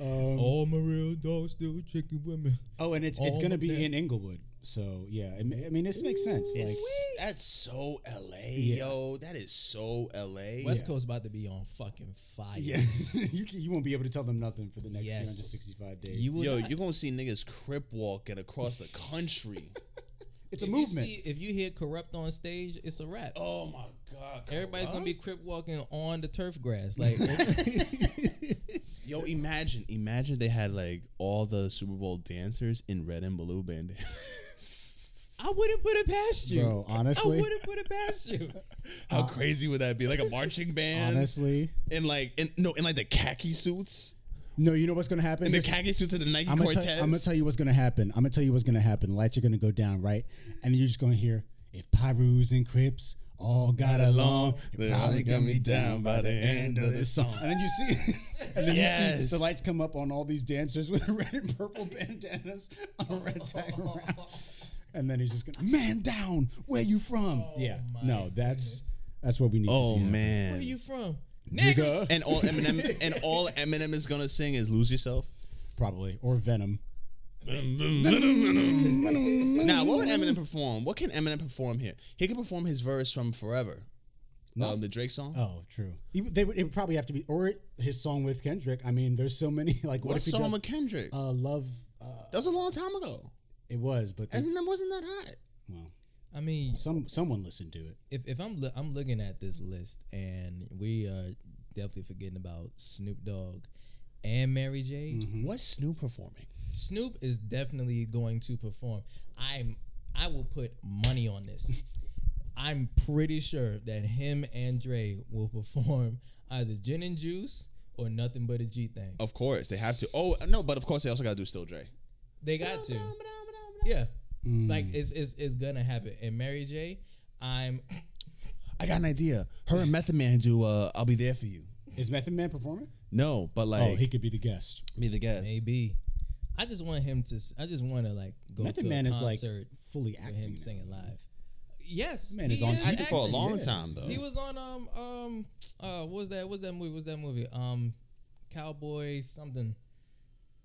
Um, All my real dogs still chicken women. Oh, and it's it's gonna be okay. in Inglewood. So yeah, I mean, I mean, this makes sense. Like, It's, that's so LA, Yeah. yo. That is so LA. West Coast about to be on fucking fire. yeah, *laughs* you can- you won't be able to tell them nothing for the next Yes. 365 days. You will Yo, not. you're gonna see niggas crip walking across the country. *laughs* it's a If you movement. see- if you hear Kurupt on stage, it's a wrap. oh my god. Everybody's gonna be crip walking on the turf grass. Like *laughs* *laughs* Yo, imagine, imagine they had like all the Super Bowl dancers in red and blue bandanas. I wouldn't put it past you, Bro, honestly. I wouldn't put it past you. *laughs* How crazy would that be? Like a marching band, Honestly, in like, in, no, in like the khaki suits, no. You know what's gonna happen? in the khaki suits of the Nike I'm gonna, Cortez. tell, I'm gonna tell you what's gonna happen. I'm gonna tell you what's gonna happen. Lights are gonna go down, right? And you're just gonna hear if Pyrus and Crips all got along, They it probably got me down by the end of this song. And then you see, *laughs* and then you see the lights come up on all these dancers with *laughs* red and purple bandanas *laughs* on a red tag around. And then he's just gonna man down. Where you from? Oh yeah, no, that's that's what we need. to oh see man. Where are you from? Nigga. And all Eminem and all Eminem is gonna sing is "Lose Yourself." probably or Venom. Now, what would Eminem perform? What can Eminem perform here? He could perform his verse from "Forever," um, the Drake song. Oh, true. He, they would, it would probably have to be, or his song with Kendrick. I mean, there's so many. *laughs* Like, what, what if he song does? with Kendrick? uh, love. Uh, that was a long time ago. it was, but they, Hasn't that wasn't that hot? well, I mean, some someone listened to it. if, if I'm loo- I'm looking at this list and we are definitely forgetting about Snoop Dogg and Mary J. Mm-hmm. What's Snoop performing? Snoop is definitely going to perform. I'm I will put money on this. *laughs* I'm pretty sure that him and Dre will perform either Gin and Juice or Nothing But a G Thing. Of course they have to. Oh no, but of course they also gotta do Still Dre. They got to. Yeah. Like it's, it's it's gonna happen. And Mary J, I'm *coughs* I got an idea. Her and Method Man do. Uh, I'll be there for you. Is Method Man performing? No, but like oh, he could be the guest. be the guest. maybe. I just want him to. I just want to like go Method to Man a is like concert fully with acting. him now. singing live. Yes, Man he is on TV Acted for a long Yeah. time though. He was on um um uh what was that? What's that movie? What's that movie? Um, Cowboy something.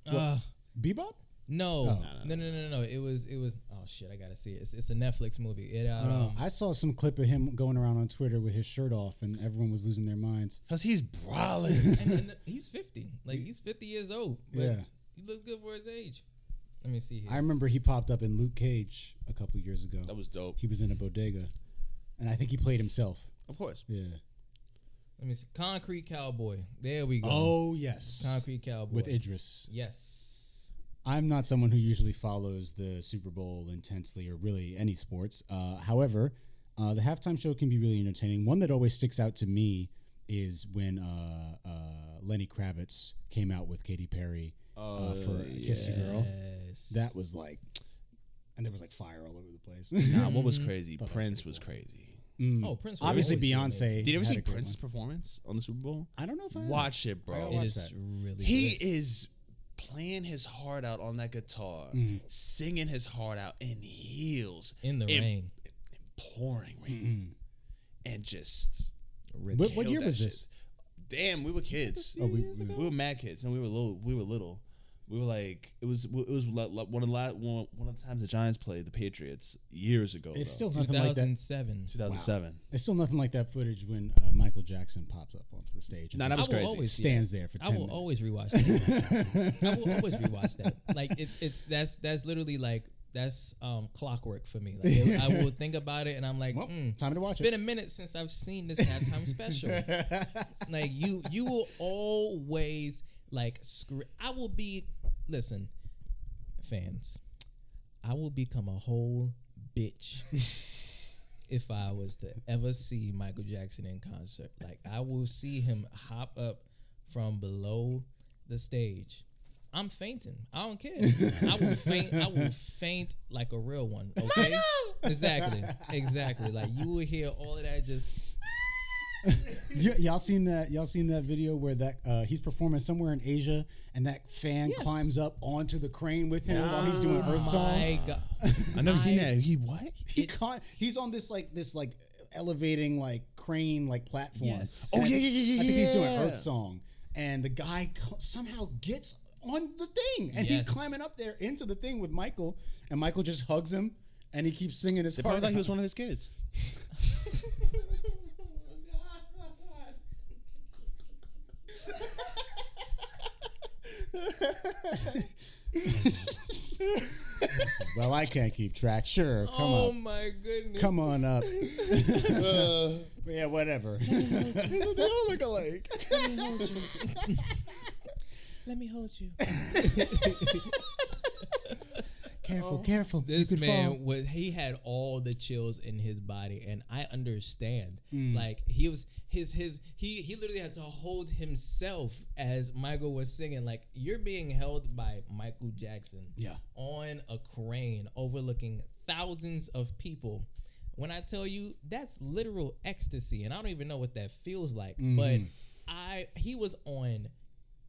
Uh, Bebop? no. Oh. no, no, no, no, no. It was it was. Oh shit! I gotta see it. It's, it's a Netflix movie. It I um, don't. I saw some clip of him going around on Twitter with his shirt off, and everyone was losing their minds. Cause he's brawling. and, and *laughs* he's fifty. Like he's fifty years old. But Yeah. He looks good for his age. Let me see here. I remember he popped up in Luke Cage a couple years ago. that was dope. he was in a bodega, and I think he played himself. Of course. Yeah. Let me see. Concrete Cowboy. There we go. Oh yes, Concrete Cowboy. with Idris. Yes. I'm not someone who usually follows the Super Bowl intensely or really any sports. Uh, however, uh, the halftime show can be really entertaining. One that always sticks out to me is when uh, uh, Lenny Kravitz came out with Katy Perry uh, for "Kiss Your Girl." That was like, and there was like fire all over the place. Nah, what was *laughs* crazy? Prince was crazy. oh, Prince. was Obviously, always Beyonce. amazing. Did you ever had see a great Prince's one. performance on the Super Bowl? I don't know if I Watch it, I bro. gotta It watch is that. really He good. is playing his heart out on that guitar, singing his heart out in heels, in the in- rain. in pouring rain, and just What, what killed year that was shit. this? Damn, we were kids. Oh, we, we- We were mad kids, and we were little. We were little. We were like it was. It was like like one of the la- one one of the times the Giants played the Patriots years ago. it's though. still nothing like that. 2007. 2007. It's still nothing like that footage when uh, Michael Jackson pops up onto the stage and Nah, that was I will crazy. always see stands that. there for I will minutes. always rewatch *laughs* that. I will always rewatch that. Like it's it's that's that's literally like that's um clockwork for me. Like it- I will think about it and I'm like, Well, mm, time to watch it's it. been a minute since I've seen this halftime special. *laughs* like you you will always like scr- I will be listen, fans. I will become a whole bitch *laughs* if I was to ever see Michael Jackson in concert. Like I will see him hop up from below the stage. I'm fainting. I don't care. I will *laughs* faint. I will faint like a real one. *laughs* Okay. Exactly. Exactly. Like you will hear all of that just Y- y'all seen that? Y'all seen that video where that uh, he's performing somewhere in Asia and that fan Yes. climbs up onto the crane with him while he's doing oh Earth Song. my God. I never seen that. He what? He con- he's on this like this like elevating like crane like platform. Yes. Oh, I yeah, think- yeah, yeah, I think he's doing. Earth Song, and the guy co- somehow gets on the thing, and he's climbing up there into the thing with Michael, and Michael just hugs him, and he keeps singing his They heart. probably thought he was one of his kids. *laughs* *laughs* well, I can't keep track. Sure, come oh on, my goodness. come on up. *laughs* *laughs* yeah, whatever. they all look alike. Let me hold you. Careful, careful. This man fall. was he had all the chills in his body, and I understand. Mm. Like he was his his he he literally had to hold himself as Michael was singing. Like you're being held by Michael Jackson. Yeah. On a crane overlooking thousands of people. When I tell you that's literal ecstasy, and I don't even know what that feels like, Mm-hmm. but I he was on.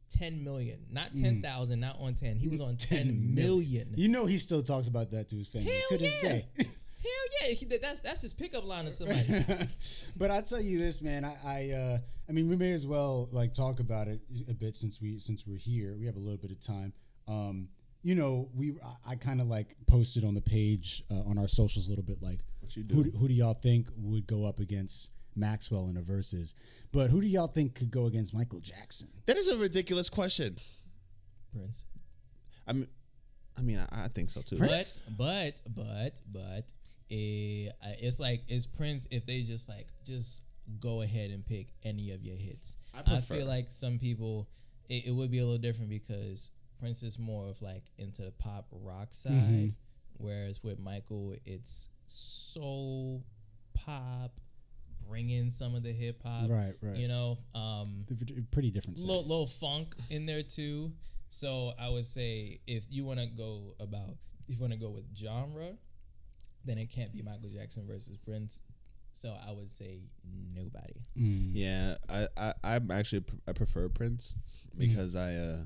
10 million, not 10,000, not on 10. He was on *laughs* 10 million. You know he still talks about that to his family Hell to this yeah. day. *laughs* Hell yeah, he, that's that's his pickup line to somebody. *laughs* but I tell you this, man. I, I, uh, I mean, we may as well like talk about it a bit since we since we're here. We have a little bit of time. Um, you know, we I, I kind of like posted on the page uh, on our socials a little bit like, you who do, who do y'all think would go up against Maxwell in a Verzuz? But who do y'all think could go against Michael Jackson? That is a ridiculous question. Prince. I mean, I mean, I, I think so too. Prince? But but but but eh, uh, it's like it's Prince if they just like just go ahead and pick any of your hits. I I, feel like some people it, it would be a little different because Prince is more of like into the pop rock side, Mm-hmm. whereas with Michael it's soul pop, bring in some of the hip hop, Right, right. You know, um, pretty different. little, little funk in there too. So I would say if you want to go about, if you want to go with genre, then it can't be Michael Jackson versus Prince. So I would say nobody. Yeah, I, I I'm actually I prefer Prince because I uh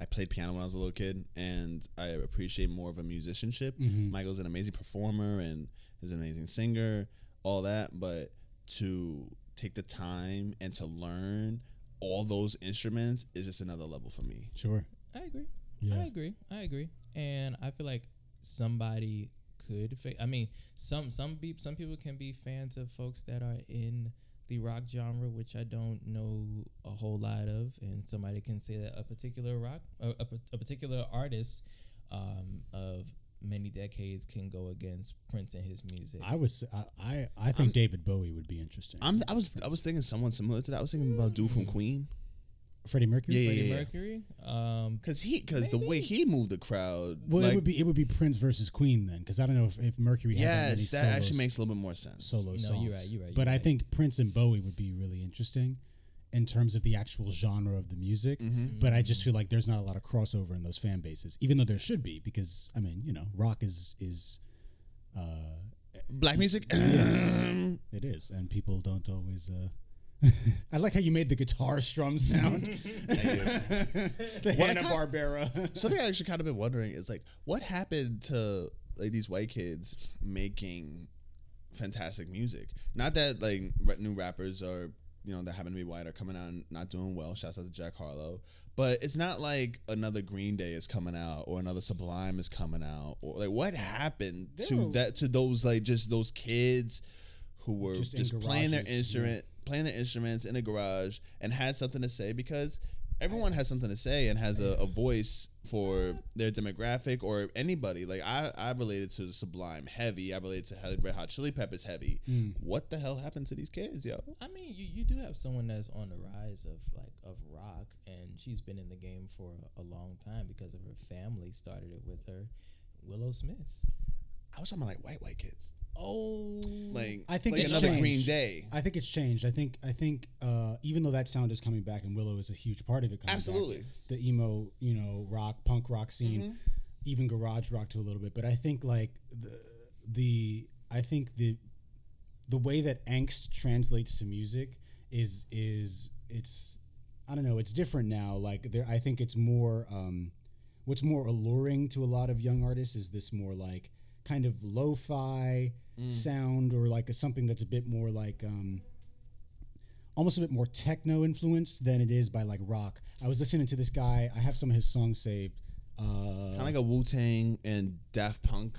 I played piano when I was a little kid and I appreciate more of a musicianship. Michael's an amazing performer and is an amazing singer, all that, but to take the time and to learn all those instruments is just another level for me. Sure. I agree. Yeah. I agree. I agree. And I feel like somebody could. Fa- I mean, some some be- some people can be fans of folks that are in the rock genre, which I don't know a whole lot of, and somebody can say that a particular rock, a, a, a particular artist um, of many decades can go against Prince and his music. I was I I, I think David Bowie would be interesting. I'm, I was I was thinking someone similar to that. I was thinking about dude from Queen Freddie Mercury. Yeah, Freddie yeah. Mercury. Um, because he because the way he moved the crowd. Well, like, it would be it would be Prince versus Queen then, because I don't know if, if Mercury had that many yes, that solos, actually makes a little bit more sense. solo No, songs. you're right, you're right, But you're I right. think Prince and Bowie would be really interesting in terms of the actual genre of the music. Mm-hmm. But I just feel like there's not a lot of crossover in those fan bases, even though there should be, because I mean, you know, rock is is uh, Black music. *clears throat* Yes, *clears throat* it is, and people don't always. Uh, *laughs* I like how you made the guitar strum *laughs* sound. *laughs* the What I Hanna kind- Barbera. Something I actually kind of been wondering is like, what happened to like these white kids making fantastic music? Not that like new rappers are you know that happen to be white are coming out and not doing well. Shouts out to Jack Harlow, but it's not like another Green Day is coming out or another Sublime is coming out or like what happened to that to those like just those kids who were Just just, playing their instrument playing their instruments in a garage and had something to say? Because everyone has something to say and has a, a voice for their demographic or anybody. Like I, I related to Sublime heavy. I related to Hell- Red Hot Chili Peppers heavy. Mm. What the hell happened to these kids, yo? I mean, you, you do have someone that's on the rise of like of rock, and she's been in the game for a long time because of her family. Started it with her, Willow Smith. I was talking about like white white kids, Oh, like I think like it's another changed. Green Day. I think it's changed. I think I think uh, even though that sound is coming back and Willow is a huge part of it. Coming Absolutely. back, the emo, you know, rock, punk rock scene, Mm-hmm. even garage rock to a little bit. But I think like the the I think the the way that angst translates to music is is it's I don't know. It's different now. Like there, I think it's more. Um, what's more alluring to a lot of young artists is this more like kind of lo-fi sound or like a, something that's a bit more like um, almost a bit more techno influenced than it is by like rock. I was listening to this guy. I have some of his songs saved. Uh, Kind of like a Wu Tang and Daft Punk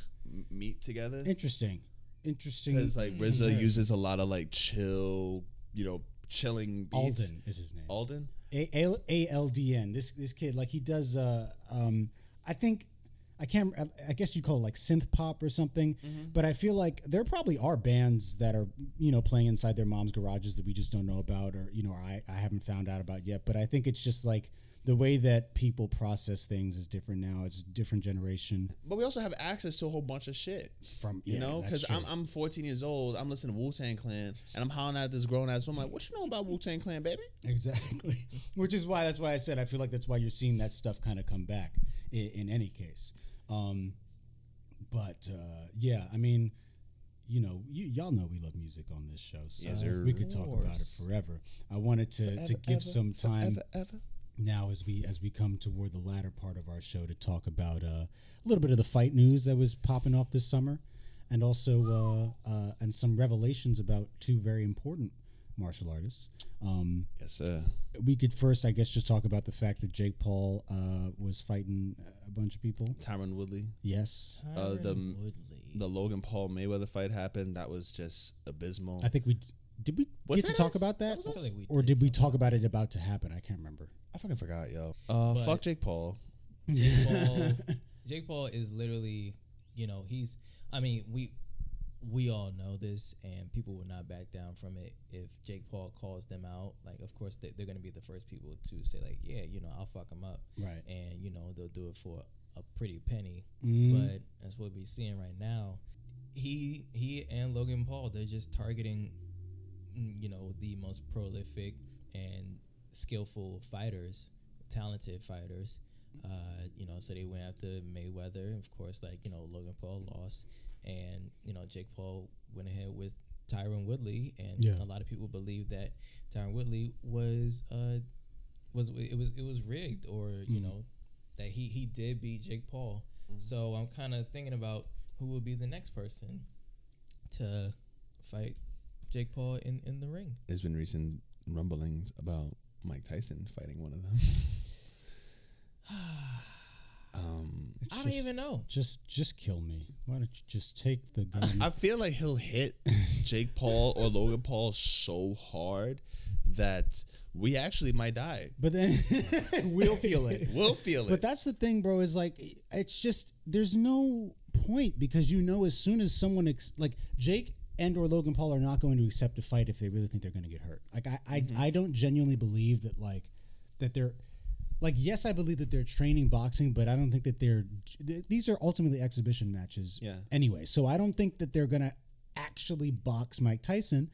meet together. interesting, interesting. Because like RZA uses a lot of like chill, you know, chilling beats. Aldn is his name. Aldn. A L D N. This this kid like he does. Uh, um, I think I can't. I- I guess you'd call it like synth pop or something. Mm-hmm. But I feel like there probably are bands that are you know playing inside their moms' garages that we just don't know about or you know I I haven't found out about yet. But I think it's just like the way that people process things is different now. It's a different generation But we also have access to a whole bunch of shit. from You yeah, know, because. I'm, I'm 14 years old. I'm listening to Wu Tang Clan, and I'm hollering at this grown ass. woman like, "What you know about Wu Tang Clan, baby?" Exactly. *laughs* Which is why that's why I said I feel like that's why you're seeing that stuff kind of come back in, in any case. Um, but uh, yeah, I mean, you know, you, y'all know we love music on this show, so Yes, we could talk about it forever. I wanted to, to give some time Ever, ever. now as we as we come toward the latter part of our show to talk about uh, a little bit of the fight news that was popping off this summer, and also uh, uh, and some revelations about two very important martial artists. Um, Yes, sir. we could first, I guess, just talk about the fact that Jake Paul uh, was fighting a bunch of people. Tyron Woodley. Yes, Uh, the- Tyron Woodley. The Logan Paul Mayweather fight happened. That was just abysmal. I think we did. We Was get to that talk us? about that, I feel like we or did did we talk talk about it about to happen? I can't remember. I fucking forgot, yo. Uh, fuck Jake Paul. Jake *laughs* Paul, Jake Paul is literally, you know, he's. I mean, we we all know this, and people will not back down from it. If Jake Paul calls them out, like, of course, they, they're going to be the first people to say, like, yeah, you know, I'll fuck them up, Right. and you know, they'll do it for a pretty penny. Mm. But as what we're seeing right now, he he and Logan Paul, they're just targeting, mm, you know, the most prolific and skillful fighters, talented fighters. Uh, you know, so they went after Mayweather. Of course, like you know, Logan Paul lost, and you know, Jake Paul went ahead with Tyron Woodley, and Yeah. a lot of people believe that Tyron Woodley was uh was it was it was rigged, or you Mm. know, that he he did beat Jake Paul. So I'm kind of thinking about who will be the next person to fight Jake Paul in in the ring. There's been recent rumblings about Mike Tyson fighting one of them. *sighs* *sighs* *sighs* um, It's I don't just, even know. Just, just kill me. Why don't you just take the gun? *laughs* I feel like he'll hit *laughs* Jake Paul or Logan Paul so hard that we actually might die. but then *laughs* we'll feel it. We'll feel it. But that's the thing, bro. Is like it's just there's no point because you know as soon as someone ex- like Jake and or Logan Paul are not going to accept a fight if they really think they're going to get hurt. Like I I, Mm-hmm. I don't genuinely believe that like that they're like yes I believe that they're training boxing, but I don't think that they're th- these are ultimately exhibition matches. Yeah. Anyway, so I don't think that they're going to actually box Mike Tyson.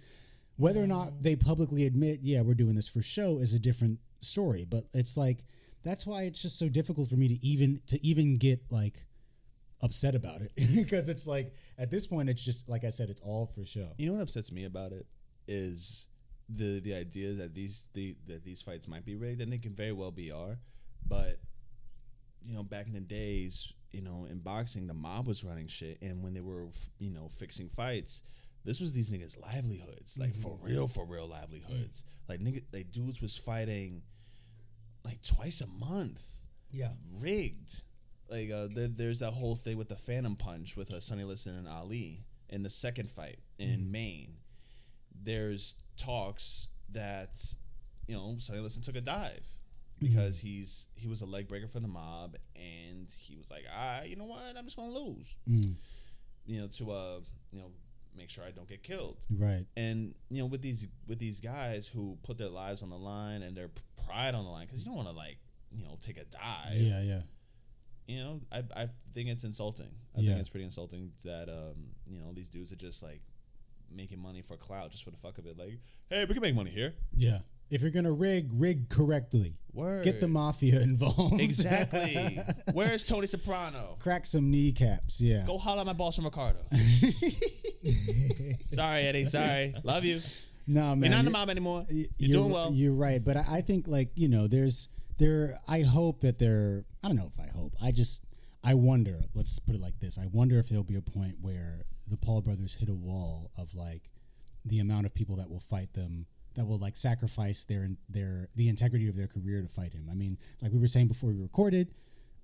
Whether or not mm. they publicly admit, yeah, we're doing this for show is a different story. But it's like that's why it's just so difficult for me to even to even get like upset about it *laughs* because it's like at this point it's just like I said it's all for show. You know what upsets me about it is the the idea that these the that these fights might be rigged, and they can very well be are, but you know, back in the days, you know, in boxing, the mob was running shit, and when they were, you know, fixing fights, this was these niggas' livelihoods, like for real, for real livelihoods. Like nigga, like dudes was fighting like twice a month Yeah. rigged. Like uh, there, there's that whole thing with the Phantom Punch with uh, Sonny Liston and Ali in the second fight in Maine. There's talks that you know Sonny Liston took a dive because he's he was a leg breaker for the mob and he was like, ah, you know what, I'm just gonna lose. You know to uh you know make sure I don't get killed Right. and you know with these with these guys who put their lives on the line and their pride on the line because you don't want to like you know take a dive Yeah, yeah. you know i, I think it's insulting i Yeah. think it's pretty insulting that um you know these dudes are just like making money for clout just for the fuck of it like hey we can make money here Yeah. If you're gonna rig, rig correctly. Word. Get the mafia *laughs* involved. exactly *laughs* where's tony soprano Crack some kneecaps. Yeah. go holler at my boss from ricardo *laughs* sorry eddie sorry love you No, man. you're not the you're- mob anymore y- you're, doing well You're right, but I, I think like you know, there's there. I hope that there. I don't know if I hope. I just I wonder. Let's put it like this. I wonder if there'll be a point where the Paul brothers hit a wall of like the amount of people that will fight them. That will like sacrifice their their the integrity of their career to fight him. I mean, like we were saying before we recorded,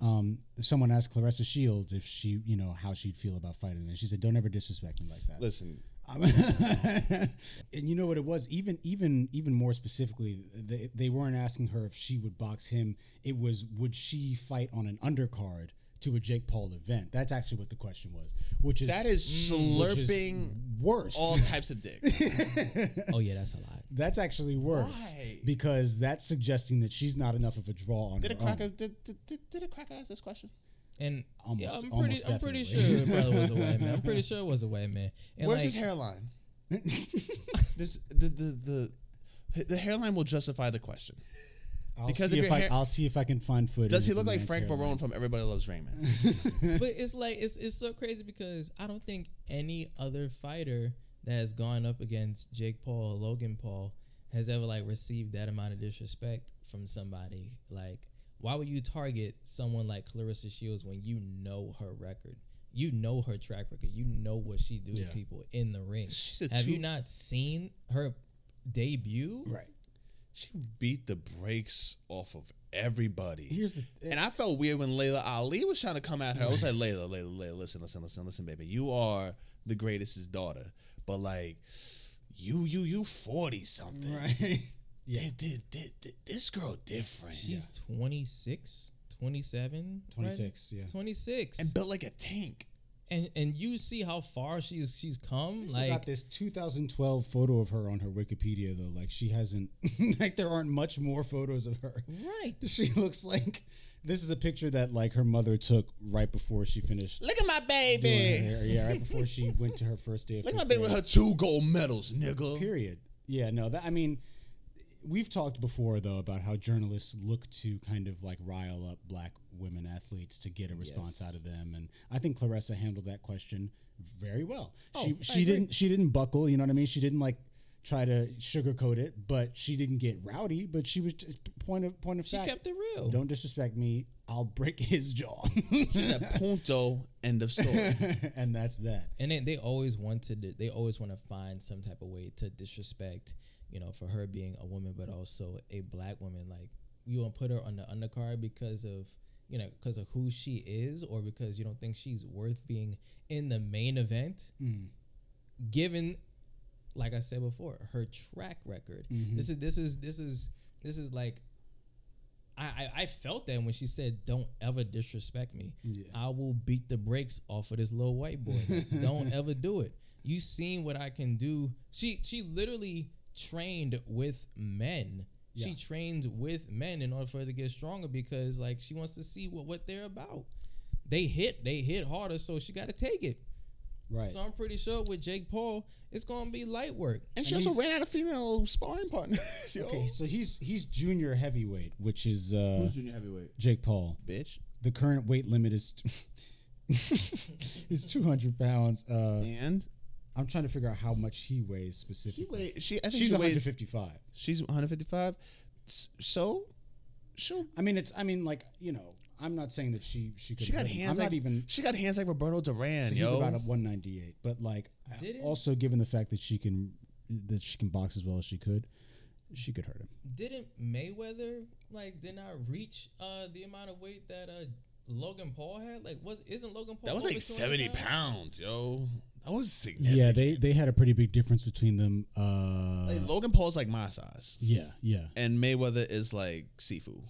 um, someone asked Claressa Shields if she, you know, how she'd feel about fighting, him, and she said, "Don't ever disrespect me like that." listen Um, *laughs* and you know what it was even even even more specifically they, they weren't asking her if she would box him it was would she fight on an undercard to a Jake Paul event that's actually what the question was which is that is mm, which is slurping worse all types of dick *laughs* Oh yeah, that's a lot. that's actually worse Why? because that's suggesting that she's not enough of a draw on Did a her own. cracker did, did, did, did a cracker ask this question? And Almost- yeah, I'm pretty, almost I'm pretty sure definitely. the was a white man. I'm *laughs* pretty sure it was a white man. And Where's like, his hairline? *laughs* This the, the the the hairline will justify the question. I'll because see if if I, hair- I'll see if I can find footage Does he look like Frank hairline. Barone from Everybody Loves Raymond? *laughs* but it's like it's it's so crazy because I don't think any other fighter that has gone up against Jake Paul or Logan Paul has ever like received that amount of disrespect from somebody. Like, why would you target someone like Claressa Shields when you know her record? You know her track record. You know what she do Yeah. to people in the ring. She's a Have you not seen her debut? right She beat the brakes off of everybody. here's the and I felt weird when Laila Ali was trying to come at her. I was like, Laila, Laila, Laila, listen, listen, listen, listen, baby. You are the greatest's daughter. But like, you, you, you 40 something. right *laughs* Yeah. Th- th- th- th- This girl different. She's 26, 27. right? 26 yeah 26. and built like a tank. And and you see how far she's she's come. Like got this 2012 photo of her on her Wikipedia though. Like she hasn't, *laughs* like there aren't much more photos of her. right. *laughs* She looks like this is a picture that like her mother took right before she finished Look at my baby. Yeah, right before she went to her first day of Look at my baby with her two gold medals, nigga. Period. Yeah, no, that I mean, we've talked before though about how journalists look to kind of like rile up black women athletes to get a response Yes. out of them, and I think Claressa handled that question very well. Oh, she I she agree. didn't she didn't buckle. You know what I mean? She didn't like try to sugarcoat it, but she didn't get rowdy. But she was just, point of point of She fact. kept it real. Don't disrespect me. I'll break *laughs* his jaw, That punto. End of story. *laughs* and that's that. And they, they always wanted to they always want to find some type of way to disrespect, you know, for her being a woman but also a black woman. Like you to put her on the undercard because of you know because of who she is or because you don't think she's worth being in the main event. Mm. Given, like I said before, her track record. Mm-hmm. This is this is this is this is like I, I I felt that when she said, "Don't ever disrespect me. Yeah. I will beat the brakes off of this little white boy. Like, *laughs* don't ever do it. You seen what I can do." She she literally trained with men. Yeah. She trained with men in order for her to get stronger because like she wants to see what what they're about. They hit they hit harder, so she got to take it. Right. So I'm pretty sure with Jake Paul, it's gonna be light work. And she And also ran out of female sparring partners. *laughs* Okay, so he's he's junior heavyweight, which is uh, Who's junior heavyweight? Jake Paul. Bitch. The current weight limit is *laughs* is 200 pounds. Uh, And I'm trying to figure out how much he weighs she specifically. weigh, she I think She's she weighs 155. she's 155. S- So she'll I mean, it's. I mean, like you know, I'm not saying that she she could. she got hands I'm like not even. she got hands like Roberto Duran, So yo. he's about a 198, but like Didn't- also given the fact that she can that she can box as well as she could, she could hurt him. Didn't Mayweather like did not reach uh the amount of weight that uh Logan Paul had? Like was isn't Logan Paul that was like 70 pounds, yo. That was significant. Yeah, they they had a pretty big difference between them. Uh, Like, Logan Paul's like my size, yeah, yeah, and Mayweather is like Sifu.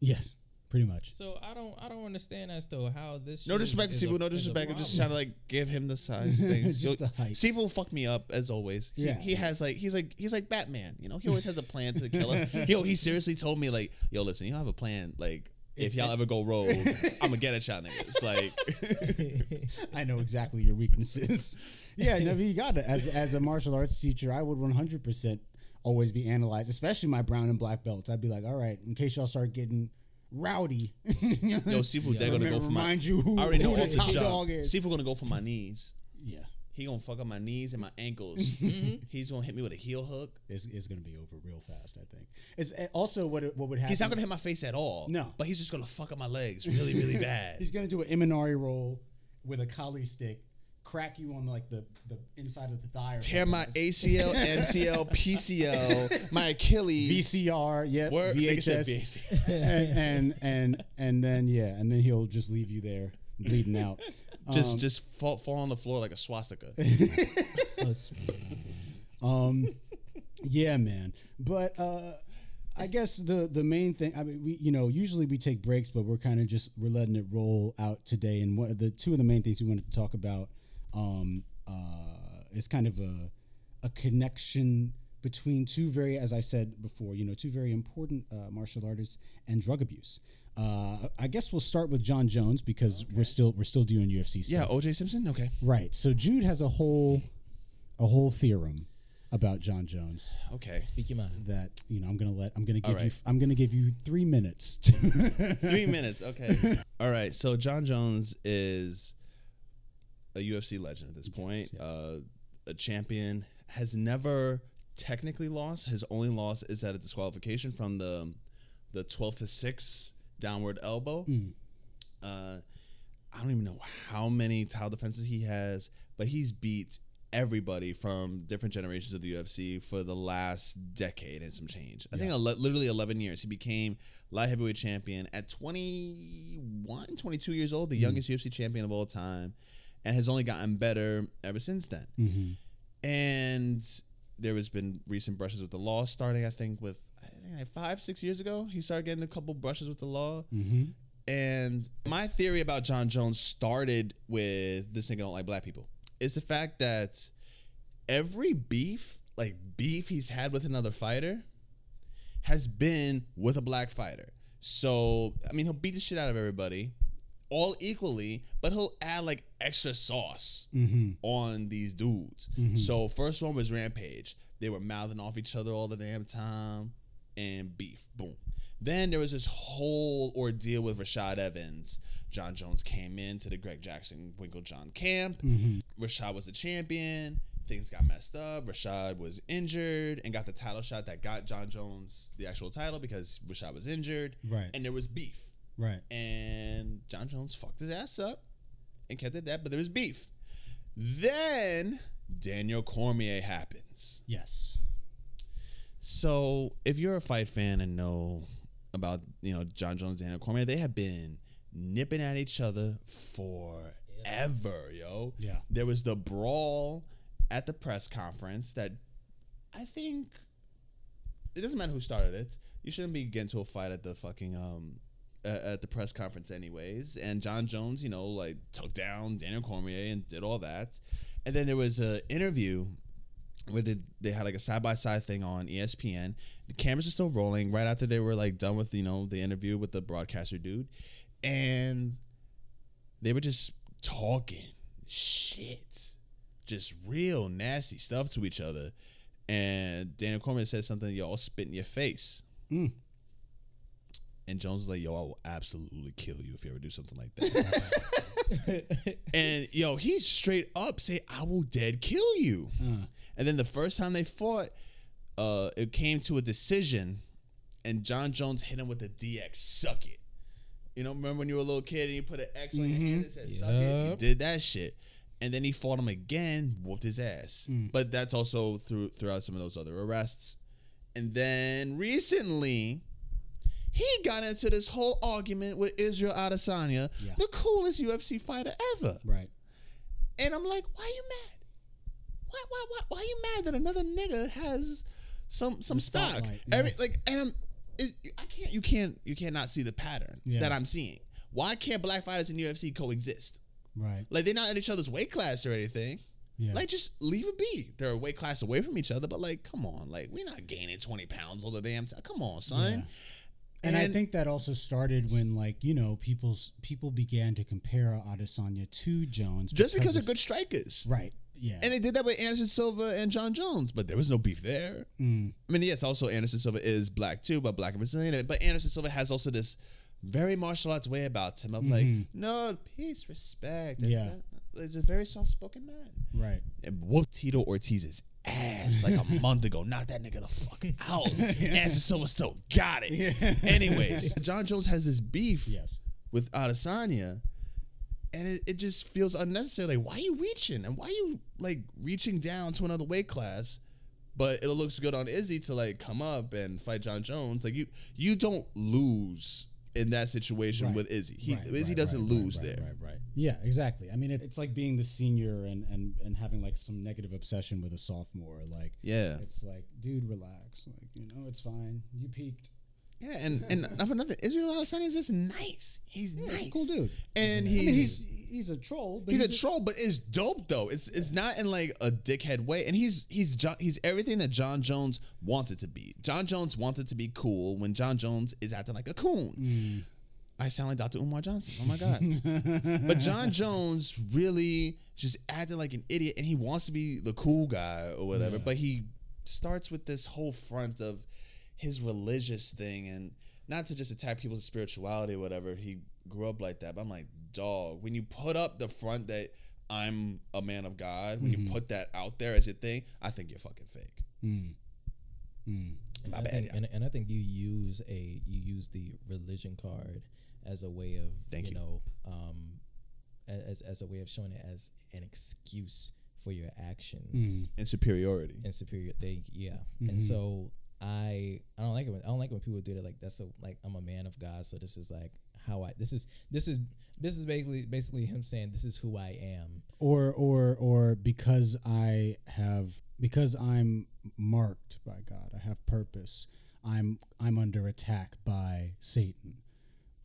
yes, pretty much. So I don't I don't understand as to how this No disrespect to a- Sifu, no disrespect. I'm just trying to like give him the size *laughs* things. Just Yo, the height. Sifu fucked me up as always. He, Yeah. he has like he's like he's like Batman. You know, he always has a plan to kill us. *laughs* yo, he seriously told me like, yo, listen, you don't have a plan. Like, if y'all ever go rogue, I'm gonna get at y'all niggas. Like, *laughs* I know exactly your weaknesses. yeah, no, you got it. As as a martial arts teacher, I would 100 percent always be analyzed, especially my brown and black belts. I'd be like, all right, in case y'all start getting rowdy, yo, Sifu, *laughs* they're gonna go for my. remind you who, I already know who the top dog is. Sifu gonna go for my knees. yeah, He gonna fuck up my knees and my ankles. *laughs* He's gonna hit me with a heel hook. it's, it's gonna be over real fast. I think. It's uh, also what it, what would happen. He's not gonna hit my face at all. No. but he's just gonna fuck up my legs really, really *laughs* bad. He's gonna do an Imanari roll with a Kali stick, crack you on like the the inside of the thigh. Or Tear something. my *laughs* ACL, MCL, PCL, my Achilles. VCR, yep, Word- nigga said VHS, and, and and and then yeah, and then he'll just leave you there bleeding out. Just, just fall, fall on the floor like a swastika. *laughs* Um, yeah, man. But uh, I guess the the main thing. I mean, we you know usually we take breaks, but we're kind of just we're letting it roll out today. And one of the two of the main things we wanted to talk about um, uh, is kind of a a connection between two very, as I said before, you know, two very important uh, martial artists and drug abuse. Uh, I guess we'll start with Jon Jones because we're still we're still doing UFC stuff. yeah, OJ Simpson. Okay. Right. So Jude has a whole a whole theorem about Jon Jones Okay. Speak your mind. that you know I'm gonna let I'm gonna give All you. I'm gonna give you three minutes. To *laughs* Three minutes. Okay. *laughs* All right. So Jon Jones is a UFC legend at this point. Uh, a champion has never technically lost. His only loss is at a disqualification from the the twelve to six downward elbow. Mm. Uh, I don't even know how many tile defenses he has, but he's beat everybody from different generations of the UFC for the last decade and some change. I think ele- literally 11 years. He became light heavyweight champion at 21, 22 years old, the mm. youngest UFC champion of all time, and has only gotten better ever since then. Mm-hmm. And there has been recent brushes with the law, starting I think with like five, six years ago. He started getting a couple brushes with the law. Mm-hmm. And my theory about Jon Jones started with this nigga don't like black people. It's the fact that every beef, like beef he's had with another fighter, has been with a black fighter. So I mean, he'll beat the shit out of everybody, all equally, but he'll add like extra sauce mm-hmm. on these dudes. Mm-hmm. So first one was Rampage. They were mouthing off each other all the damn time, and beef. Boom. Then there was this whole ordeal with Rashad Evans. Jon Jones came into the Greg Jackson Winkeljohn camp. Mm-hmm. Rashad was the champion. Things got messed up. Rashad was injured and got the title shot that got Jon Jones the actual title because Rashad was injured. Right. And there was beef. right. And Jon Jones fucked his ass up and kept it that, but there was beef. Then Daniel Cormier happens. Yes. So if you're a fight fan and know about you know Jon Jones, and Daniel Cormier, they have been nipping at each other forever, yo. Yeah. There was the brawl at the press conference that I think it doesn't matter who started it. you shouldn't be getting to a fight at the fucking um uh, at the press conference anyways. And Jon Jones, you know, like took down Daniel Cormier and did all that. And then there was a interview where they, they had like a side by side thing on ESPN. The cameras are still rolling right after they were like done with you know the interview with the broadcaster dude, and they were just talking shit, just real nasty stuff to each other. And Daniel Cormier said something, yo, I'll spit in your face. Mm. And Jones was like, yo, I will absolutely kill you if you ever do something like that. *laughs* and yo, he's straight up say, I will dead kill you. Uh, And then the first time they fought, uh, it came to a decision, and Jon Jones hit him with the DX suck it. You know, remember when you were a little kid and you put an X on your hand and said suck it? He did that shit. And then he fought him again, whooped his ass. But that's also through throughout some of those other arrests. And then recently, he got into this whole argument with Israel Adesanya, Yeah. the coolest UFC fighter ever. right. And I'm like, why are you mad? Why why why why are you mad that another nigga has some some The stock? spotlight, Every like and I'm it, I can't you can't you cannot see the pattern Yeah. that I'm seeing. Why can't black fighters in UFC coexist? Right. Like they're not in each other's weight class or anything. Yeah. Like just leave it be. They're a weight class away from each other, but like, come on, like we're not gaining twenty pounds all the damn time. Come on, son. Yeah. And, I think that also started when, like, you know, people's people began to compare Adesanya to Jones just because of, they're good strikers, right. Yeah. And they did that with Anderson Silva and Jon Jones, but there was no beef there. Mm. I mean, yes, also Anderson Silva is black too, but black and Brazilian. But Anderson Silva has also this very martial arts way about him of like, no, peace, respect. Mm-hmm. Yeah. He's a very soft spoken man. right. And whooped Tito Ortiz's ass like a *laughs* month ago. Knocked that nigga the fuck out. *laughs* Anderson Silva still got it. Anyways, *laughs* Jon Jones has this beef Yes. with Adesanya. And it, it just feels unnecessary. Like, why are you reaching? And why are you like reaching down to another weight class? But it looks good on Izzy to like come up and fight Jon Jones. Like you you don't lose in that situation Right. with Izzy. He Right, Izzy right, doesn't right, lose right, there. Right, right, Yeah, exactly. I mean, it, it's like being the senior and, and and having like some negative obsession with a sophomore. Like, Yeah. it's like, dude, relax. Like, you know, it's fine. You peaked. Yeah, and and not for nothing. Israel Adesanya is just nice. He's Yeah, nice. he's a cool dude. And I he's, mean, he's he's a troll, but he's, a troll, but it's dope though. It's it's not in like a dickhead way, and he's he's Jon, he's everything that Jon Jones wanted to be. Jon Jones wanted to be cool when Jon Jones is acting like a coon. Mm. I sound like Dr. Umar Johnson. Oh my god! *laughs* but Jon Jones really just acted like an idiot, and he wants to be the cool guy or whatever. Yeah. But he starts with this whole front of his religious thing, and not to just attack people's spirituality or whatever. He grew up like that, but I'm like, dog. When you put up the front that I'm a man of God, when Mm-hmm. you put that out there as your thing, I think you're fucking fake. Mm. Mm. And My I bad, think, yeah. and, and I think you use a you use the religion card as a way of Thank you. know um, as as a way of showing it as an excuse for your actions And superiority. and superior. They yeah, Mhm. and so I I don't like it. When, I don't like when people do that. Like that's a like I'm a man of God, so this is like how I this is this is this is basically basically him saying this is who I am. Or or or because I have because I'm marked by God, I have purpose. I'm I'm under attack by Satan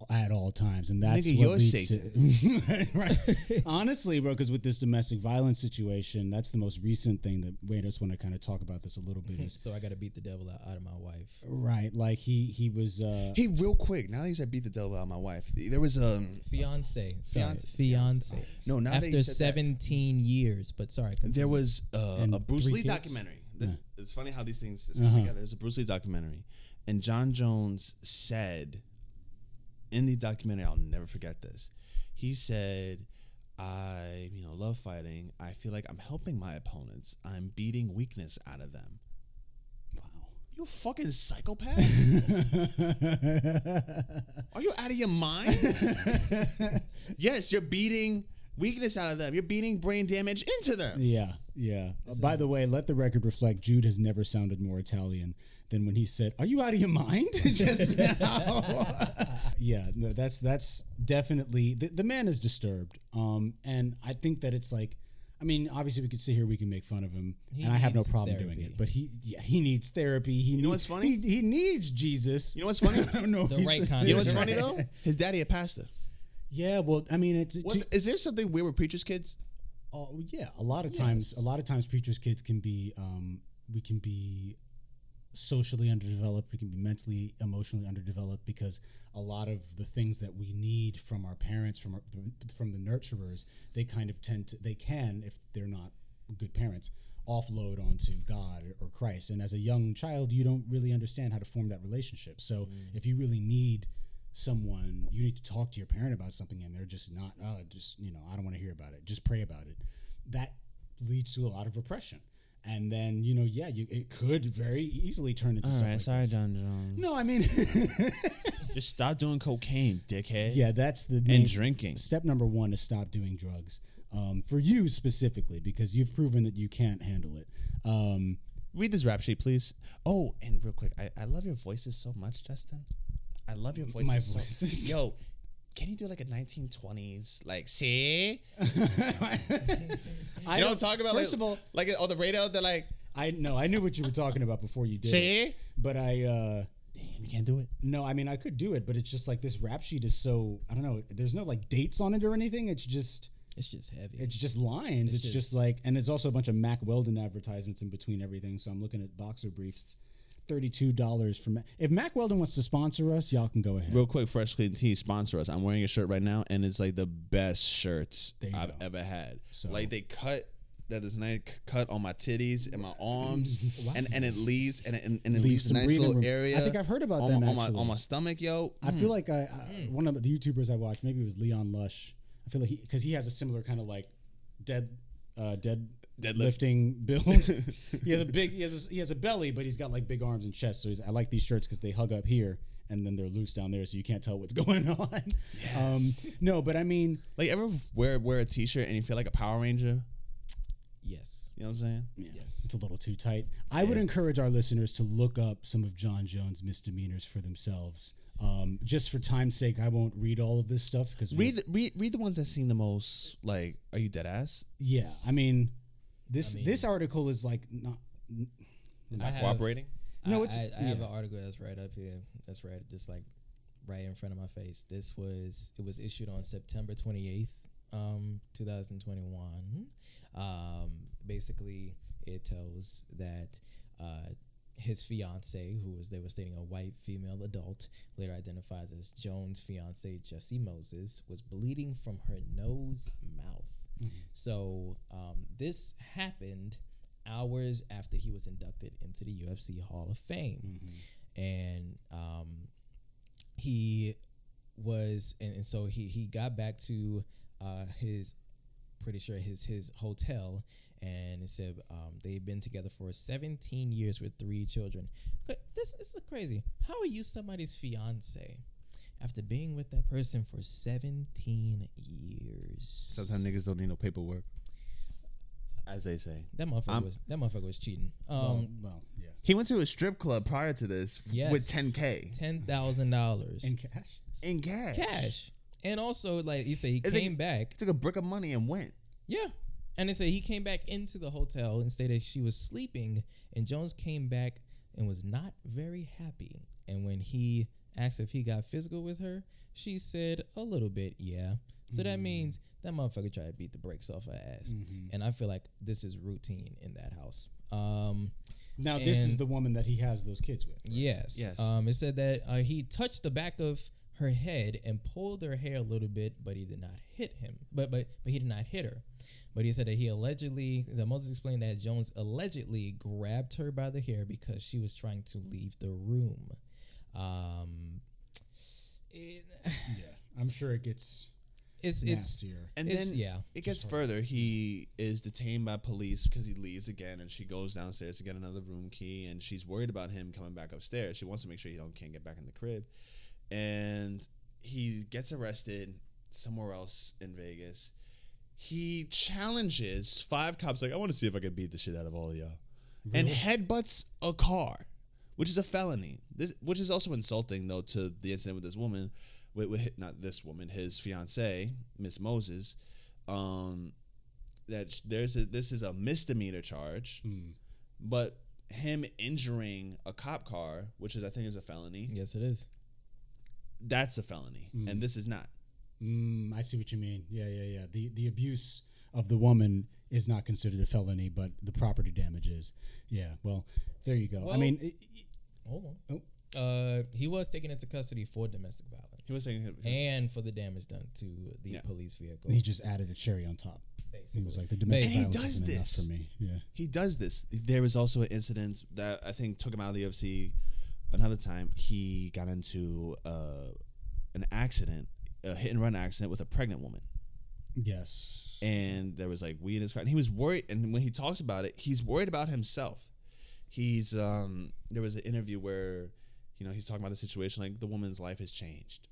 at all times, and that's Nigga, what you're leads to *laughs* *laughs* right. Honestly, bro, because with this domestic violence situation, that's the most recent thing that made us want to kind of talk about this a little bit. *laughs* Is So I got to beat the devil out, out of my wife. right, like he he was uh, Hey, real quick, now that you said beat the devil out of my wife, there was um Fiance, sorry, Fiance- fiance. no now that After you said that, 17 years, but sorry, there was uh, a Bruce Lee kids? documentary. Yeah. It's funny how these things just come Uh-huh. together. There's a Bruce Lee documentary, and Jon Jones said in the documentary, I'll never forget this. He said, "I, you know, love fighting. I feel like I'm helping my opponents. I'm beating weakness out of them." wow. You fucking psychopath? *laughs* Are you out of your mind? *laughs* yes, you're beating weakness out of them. You're beating brain damage into them. Yeah, yeah. Uh, by the way, let the record reflect Jude has never sounded more Italian than when he said, "Are you out of your mind?" *laughs* Just now. Yeah, no, that's that's definitely the, the man is disturbed. Um, and I think that it's like, I mean, obviously, we could sit here, we can make fun of him, He and I have no needs problem doing therapy. it. But he, yeah, he needs therapy. He know needs, what's funny? He, he needs Jesus. You know what's funny? *laughs* I don't know. if The he's- right *laughs* kind You know what's funny though? *laughs* His daddy a pastor. Yeah, well, I mean, it's What's, to- is there something weird with preachers' kids? Oh yeah, a lot of times, a lot of times, preachers' kids can be, um, we can be socially underdeveloped. We can be mentally, emotionally underdeveloped because a lot of the things that we need from our parents, from our, from the nurturers, they kind of tend to, they can, if they're not good parents, offload onto God or Christ. And as a young child, you don't really understand how to form that relationship. So mm. if you really need someone you need to talk to your parent about something and they're just not oh just you know i don't want to hear about it just pray about it that leads to a lot of repression and then you know yeah you, it could very easily turn into stuff like this. Don John. no i mean *laughs* Just stop doing cocaine, dickhead. yeah that's the main, And drinking. step number one is stop doing drugs um, for you specifically because you've proven that you can't handle it um, Read this rap sheet, please. Oh, and real quick, I, I love your voices so much, Justin. I love your voices. My so- voices? Yo, can you do like a 1920s, like, see? *laughs* I You know what I'm about? first like, of all like on the radio, they're like, i know i knew what you were talking about before you did see? but i uh, Damn, you can't do it. No, I mean I could do it, but it's just like this rap sheet is so I don't know. There's no like dates on it or anything. It's just It's just heavy. it's just lines. It's, It's just, just- like and there's also a bunch of Mack Weldon advertisements in between everything. So I'm looking at boxer briefs. Thirty-two dollars for Mac. If Mack Weldon wants to sponsor us, y'all can go ahead. Real quick, Fresh Clean Tees sponsor us. I'm wearing a shirt right now, and it's like the best shirts you I've go. ever had. So- like they cut that is nice cut on my titties and my arms, *laughs* and, and it leaves and it, and it Leaves leaves, some a nice little room. area. I think I've heard about on them, on my on my stomach, yo. I feel like I, I one of the YouTubers I watched, maybe it was Leon Lush. I feel like he because he has a similar kind of like dead, uh, dead Deadlift. lifting *laughs* build. he has a big, he has a, he has a belly, but he's got like big arms and chest. So he's, I like these shirts because they hug up here and then they're loose down there, so you can't tell what's *laughs* going on. Um, no, but I mean, Like ever wear wear a t-shirt and you feel like a Power Ranger? yes. You know what I'm saying? Yes. it's a little too tight. I would encourage our listeners to look up some of Jon Jones' misdemeanors for themselves. Um, just for time's sake, I won't read all of this stuff because Read the, read read the ones that seem the most like. Are you dead ass? Yeah, I mean, this I mean- this article is like not. Is I that have- cooperating? No, it's- I, I have an article that's right up here. That's right, just like right in front of my face. This was it was issued on September twenty eighth, um, two thousand twenty one. Um, basically, it tells that uh, his fiance, who was they were stating a white female adult, later identifies as Jones' fiance Jessie Moses, was bleeding from her nose mouth. So um, this happened hours after he was inducted into the UFC Hall of Fame, and um, he was, and, and so he he got back to uh, his, pretty sure his his hotel, and it said um, they've been together for 17 years with three children. This, this is crazy. How are you somebody's fiance? After being with that person for 17 years, Sometimes niggas don't need no paperwork, as they say. that motherfucker I'm- was that motherfucker was cheating. Um, Well, well, yeah. He went to a strip club prior to this f- Yes. with 10k ten thousand dollars In cash. in cash. cash, and also like he said he Is it- came back. He took a brick of money and went. Yeah, and they said he came back into the hotel and stated she was sleeping, and Jones came back and was not very happy. And when he asked if he got physical with her, she said a little bit, yeah. So that means that motherfucker tried to beat the brakes off her ass, and I feel like this is routine in that house. Um, Now this is the woman that he has those kids with. Yes. Yes. Um, it said that uh, he touched the back of her head and pulled her hair a little bit, but he did not hit him. But but but he did not hit her. But he said that he allegedly, that Moses explained that Jones allegedly grabbed her by the hair because she was trying to leave the room. Um, it, Yeah, I'm sure it gets it's it's nastier. And It's- then yeah, it gets further. He is detained by police because he leaves again, and she goes downstairs to get another room key, and she's worried about him coming back upstairs. She wants to make sure he don't can't get back in the crib, and he gets arrested somewhere else in Vegas. He challenges five cops like, "I want to see if I can beat the shit out of all of y'all," and headbutts a car, which is a felony. This, which is also insulting though to the incident with this woman, with, with not this woman, his fiance, Miss Moses. Um, that there's a this is a misdemeanor charge, Hmm. but him injuring a cop car, which is I think is a felony, Yes, it is. that's a felony, and this is not. Mm, I see what you mean. Yeah, yeah, yeah. The the abuse of the woman is not considered a felony, but the property damage is. Yeah. Well, there you go. I mean, Hold on. Oh. Uh, he was taken into custody for domestic violence. He was saying and for the damage done to the Yeah. police vehicle. he just added a cherry on top. He was like, the domestic And he does isn't enough this. for me. Yeah. he does this. There was also an incident that I think took him out of the UFC. Another time, he got into uh, an accident, a hit and run accident with a pregnant woman, Yes. and there was like weed in his car. And he was worried. And when he talks about it, he's worried about himself. He's um. There was an interview where, you know, he's talking about the situation like the woman's life has changed.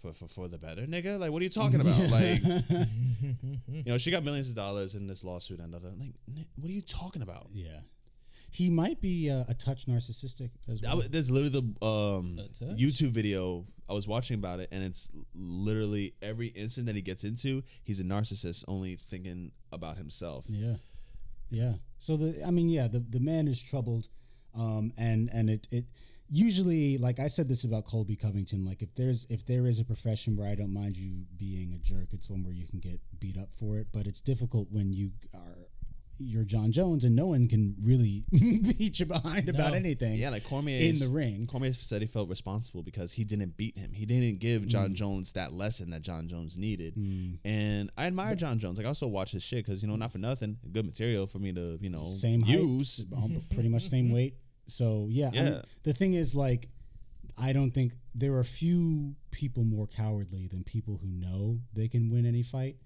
For, for for the better, nigga. Like, what are you talking about? Like, *laughs* you know, she got millions of dollars in this lawsuit and other. Like, what are you talking about? yeah. He might be uh, a touch narcissistic as well. there's literally the um, YouTube video I was watching about it, and it's literally every instant that he gets into, he's a narcissist, only thinking about himself. Yeah, yeah. So the, I mean, yeah, the the man is troubled, um, and and it it usually, like I said this about Colby Covington, like if there's if there is a profession where I don't mind you being a jerk, it's one where you can get beat up for it, but it's difficult when you are you're Jon Jones and no one can really *laughs* beat you behind about anything. Yeah, like Cormier in the ring. Cormier said he felt responsible because he didn't beat him. He didn't give Mm. Jon Jones that lesson that Jon Jones needed. And I admire Jon Jones. Like I also watch his shit because you know, not for nothing, good material for me to you know same use. um, pretty much same *laughs* weight. So yeah, I mean, Yeah. the thing is, like, I don't think there are few people more cowardly than people who know they can win any fight,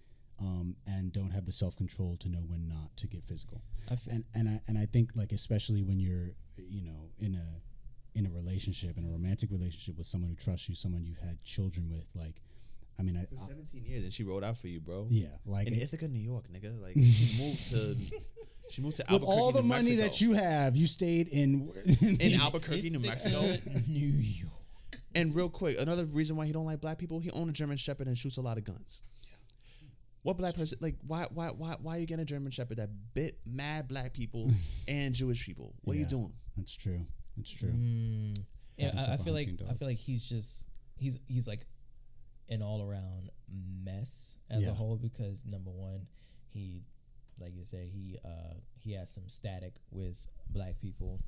um, and don't have the self control to know when not to get physical. I f- and and I and I think like especially when you're you know in a in a relationship in a romantic relationship with someone who trusts you, someone you've had children with, like, I mean, I, I 17 years and she rode out for you, bro. yeah, like In it- Ithaca, New York, nigga. Like *laughs* she moved to she moved to Albuquerque. with all the New money Mexico. that you have, you stayed in in *laughs* Albuquerque, New Mexico. New York. And real quick, another reason why he don't like black people, he owned a German Shepherd and shoots a lot of guns. What black person like why why why why are you getting a German Shepherd that bit mad black people *laughs* and Jewish people? What are you doing? That's true. That's true. Mm, yeah, I, I, I a feel like hunting I feel like he's just he's he's like an all around mess as Yeah. a whole because number one, he like you said he uh he has some static with black people.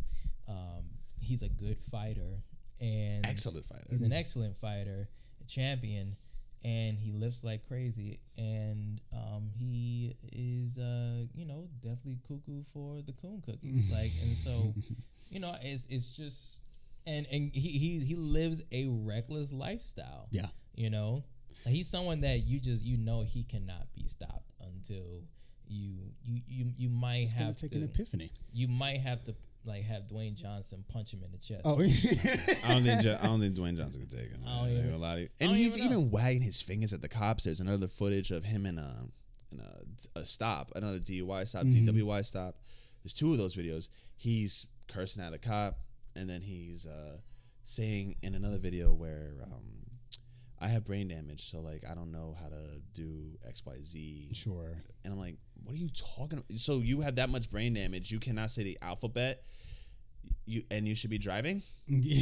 Um, he's a good fighter and Excellent fighter. He's an excellent fighter, a champion, and he lifts like crazy. And um, he is, uh, you know, definitely cuckoo for the coon cookies. *laughs* like, and so, you know, it's it's just, and and he he he lives a reckless lifestyle. Yeah. You know, Like, he's someone that you just you know he cannot be stopped until you you you you might It's have take to an epiphany. you might have to like have Dwayne Johnson punch him in the chest. Oh, *laughs* I don't think Jo- I don't think *laughs* Dwayne Johnson can take him. I don't man. even- Ain't gonna lie to you. I And don't he's even know. wagging his fingers at the cops. There's another footage of him in a in a, a stop, another DUI stop, DWI stop. There's two of those videos. He's cursing at a cop, and then he's uh, saying in another video where um, I have brain damage, so like I don't know how to do X Y Z. sure. And I'm like, what are you talking about? So you have that much brain damage, you cannot say the alphabet. You and you should be driving, *laughs* and you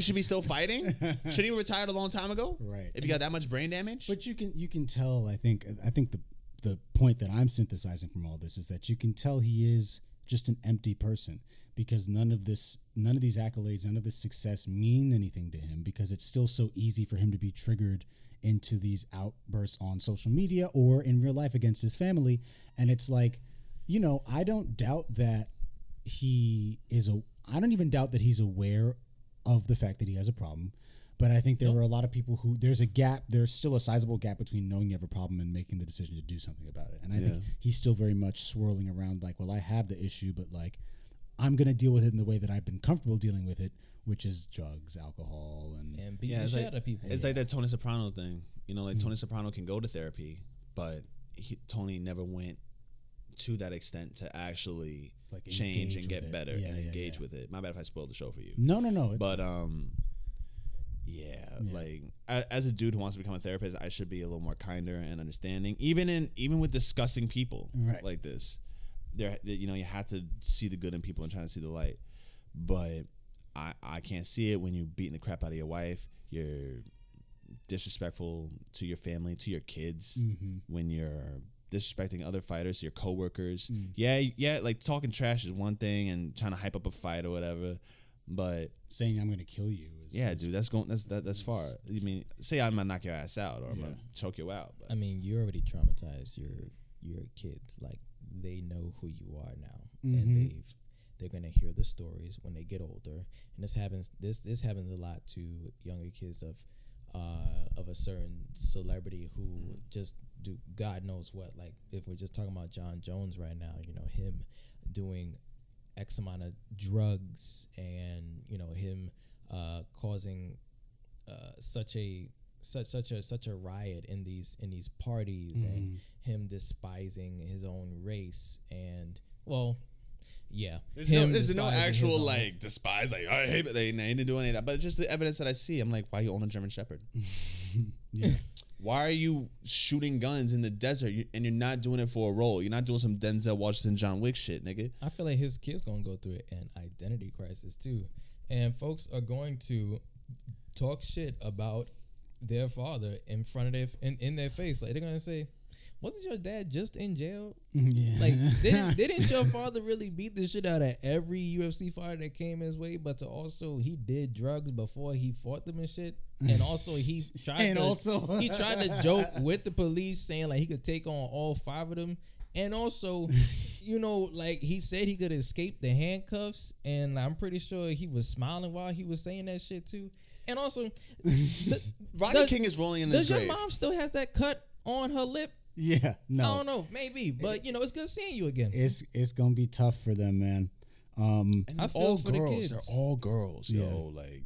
should be still fighting. Should he retired a long time ago? Right. If you got that much brain damage, But you can you can tell. I think I think the the point that I'm synthesizing from all this is that you can tell he is just an empty person because none of this none of these accolades none of this success mean anything to him because it's still so easy for him to be triggered into these outbursts on social media or in real life against his family and it's like you know I don't doubt that he is a I don't even doubt that he's aware of the fact that he has a problem. But I think there were a lot of people who there's a gap. There's still a sizable gap between knowing you have a problem and making the decision to do something about it. And I think he's still very much swirling around like, well, I have the issue, but like, I'm gonna deal with it in the way that I've been comfortable dealing with it, which is drugs, alcohol, and and beat yeah, the it's shit like, out of people. it's like that Tony Soprano thing. You know, like mm-hmm. Tony Soprano can go to therapy, but he, Tony never went to that extent to actually Like, change and get better Yeah, and yeah, engage yeah. with it. My bad if I spoiled the show for you. no, no, no. But um, yeah, like as a dude who wants to become a therapist, I should be a little more kinder and understanding, even in even with disgusting people Right. like this. There, you know, you have to see the good in people and trying to see the light. But I, I can't see it when you're beating the crap out of your wife. You're disrespectful to your family, to your kids. Mm-hmm. When you're disrespecting other fighters, your coworkers. Mm. Yeah, yeah, like talking trash is one thing and trying to hype up a fight or whatever. But Saying I'm gonna kill you. Is, yeah, is- dude, that's going that's that, that's far. I mean, say I'm gonna knock your ass out or I'm Yeah. gonna choke you out. But I mean, you already traumatized your your kids. Like they know who you are now, Mhm. and they've they're gonna hear the stories when they get older. And this happens. This this happens a lot to younger kids of uh of a certain celebrity who just do God knows what. Like if we're just talking about Jon Jones right now, you know him doing X amount of drugs and you know him uh, causing uh, such a such such a such a riot in these in these parties and him despising his own race and well yeah There's no, there's no actual like despise like I hate it. They, they didn't do any of that, but just the evidence that I see, I'm like, why you own a German Shepherd? *laughs* Yeah. *laughs* Why are you shooting guns in the desert you, and you're not doing it for a role? You're not doing some Denzel Washington, John Wick shit, nigga. I feel like his kids gonna go through an identity crisis too, and folks are going to talk shit about their father in front of their in, in their face. Like they're gonna say, "Wasn't your dad just in jail? Mm-hmm, yeah. Like didn't didn't *laughs* your father really beat the shit out of every UFC fighter that came his way? But to also he did drugs before he fought them and shit, and *laughs* also he tried And to, also- *laughs* he tried to joke with the police saying like he could take on all five of them. And also, you know, like he said he could escape the handcuffs, and I'm pretty sure he was smiling while he was saying that shit too. And also, th- Rodney Does- King is rolling in does his your mom still has that cut on her lip? Yeah. No. I don't know, maybe, but you know, it's good seeing you again. It's it's gonna be tough for them, man. Um, And I feel all for the girls. kids. They're all girls, yo. Like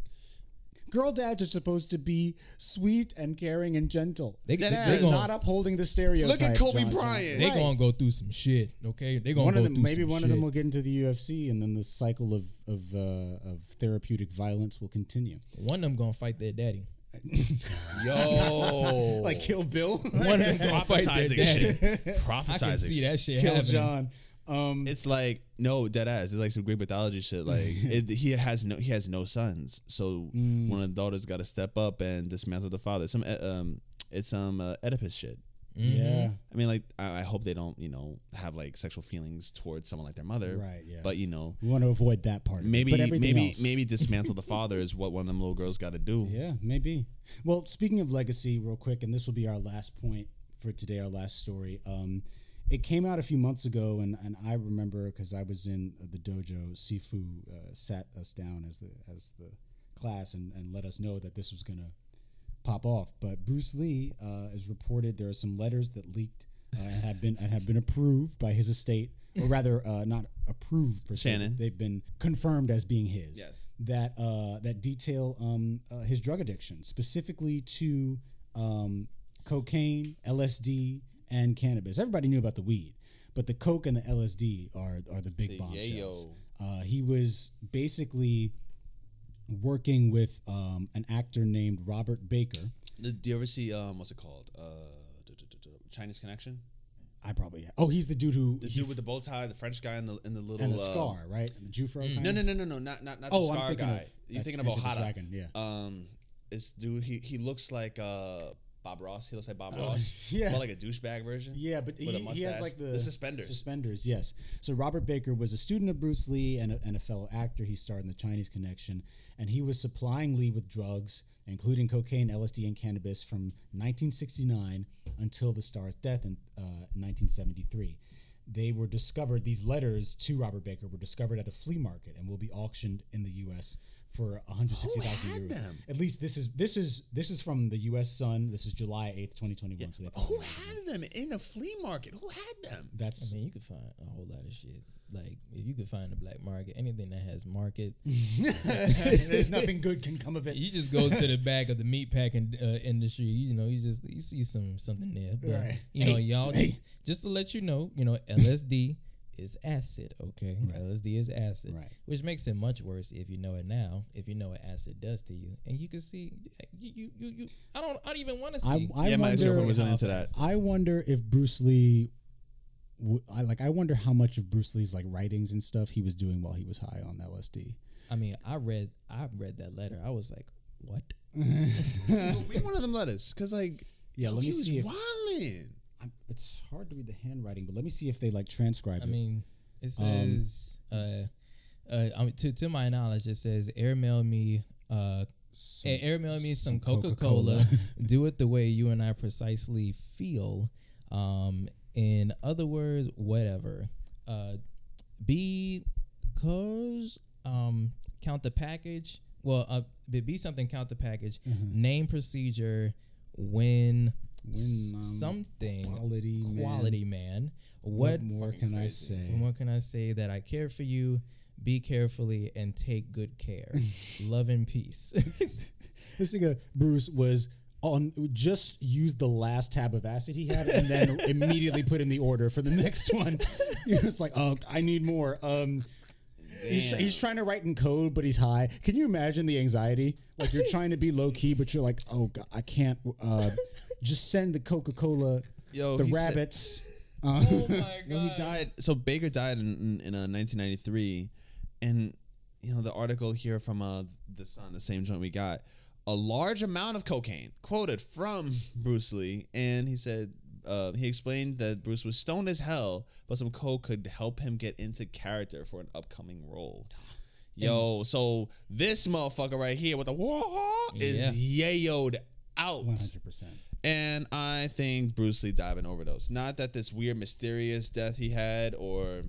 girl dads are supposed to be sweet and caring and gentle. They, Dead they, ass. they They're gonna, not upholding the stereotype. Look at Kobe John Bryant. they Right. gonna go through some shit. Okay, they gonna one go of them, through maybe some one shit. of them will get into the UFC, and then the cycle of of uh, of therapeutic violence will continue. One of them gonna fight their daddy. Yo, *laughs* Like Kill Bill, *laughs* One of them gonna fight their prophesizing daddy. shit. *laughs* I Prophesizing. can see shit. that shit Kill happening. John. Um, It's like no dead ass. It's like some Greek mythology shit. Like it, he has no he has no sons, so Mm. one of the daughters got to step up and dismantle the father. Some uh, um, it's some uh, Oedipus shit. Yeah, I mean, like I, I hope they don't you know have like sexual feelings towards someone like their mother. Right, yeah. But you know, we want to avoid that part. maybe maybe else. maybe *laughs* dismantle the father is what one of them little girls got to do. Yeah, maybe. Well, speaking of legacy, real quick, and this will be our last point for today, our last story. Um, it came out a few months ago, and, and I remember because I was in the dojo. Sifu uh, sat us down as the as the class and, and let us know that this was gonna pop off. But Bruce Lee uh, is reported there are some letters that leaked uh, and have been and have been approved by his estate, or rather, uh, not approved per se. Shannon. They've been confirmed as being his Yes. that uh, that detail um, uh, his drug addiction, specifically to um, cocaine, LSD, and cannabis. Everybody knew about the weed, but the coke and the LSD are are the big The bombshells. yayo. Uh, he was basically working with um, an actor named Robert Baker. Do you ever see um what's it called? Uh, Chinese Connection. I probably oh he's the dude who The dude with the bow tie, the French guy, and the in the little and the uh, scar right And the Jufro kind No, no, no, no, no, not not not Oh, the scar guy. of- You're thinking of Enter the Ohada. Dragon, yeah. Um, this dude, he he looks like uh Bob Ross. He looks like Bob Ross. Oh, *laughs* yeah. but like a douchebag version. Yeah, but he, he has like the, the suspenders. Suspenders, yes. So Robert Baker was a student of Bruce Lee and a, and a fellow actor. He starred in the Chinese Connection, and he was supplying Lee with drugs, including cocaine, LSD, and cannabis, from 1969 until the star's death in uh, 1973. They were discovered. These letters to Robert Baker were discovered at a flea market and will be auctioned in the U.S. for 160,000 had euros. them? At least this is this is this is from the U.S. Sun. This is July 8th, 2021. So they Who had them in a flea market? Who had them? That's I mean, you could find a whole lot of shit. Like if you could find the black market, anything that has market, *laughs* There's nothing good can come of it. you just go to the back of the meat packing uh, industry. You know, you just you see some something there. But, Right. You know, Hey, y'all hey. just just to let you know, you know, LSD is acid. Okay, Right. LSD is acid, Right. which makes it much worse if you know it now. If you know what acid does to you, and you can see, you you you, you I don't I don't even want to see. I, I yeah, my wonder. girlfriend was into that. I wonder if Bruce Lee. w- I like. I wonder how much of Bruce Lee's like writings and stuff he was doing while he was high on LSD. I mean, I read I read that letter. I was like, what? *laughs* Read one of them letters, cause like, Yeah, yo, let me he was see if- wildin'. I'm, it's hard to read the handwriting, but let me see if they like transcribe it. I it. mean, it Um, says, uh, uh, I mean, to to my knowledge, it says airmail me, uh, Some- airmail me some, some Coca Coca-Cola. *laughs* Do it the way you and I precisely feel. Um, in other words, whatever. Uh, because um, count the package. Well, uh, be be something. Count the package. Name procedure. When, s- something quality man. quality man. What, What more can I say? what can I say? That I care for you. Be carefully and take good care. *laughs* Love and peace. *laughs* This nigga Bruce was on just used the last tab of acid he had and then *laughs* immediately put in the order for the next one. He was like, "Oh, I need more." Um, he's, he's trying to write in code, but he's high. Can you imagine the anxiety? Like you're trying to be low key, but you're like, "Oh God, I can't." Uh, just send the Coca Cola, Yo, the he said- rabbits. Um, *laughs* oh my *laughs* Yo, he died. So Baker died in in, in uh, 1993, and you know the article here from uh, the Sun, the same joint we got, a large amount of cocaine quoted from Bruce Lee, and he said. Uh, he explained that Bruce was stoned as hell, but some coke could help him get into character for an upcoming role. Yo, so this motherfucker right here with the wah is yayoed out. One hundred percent. And I think Bruce Lee died of an overdose. Not that this weird, mysterious death he had or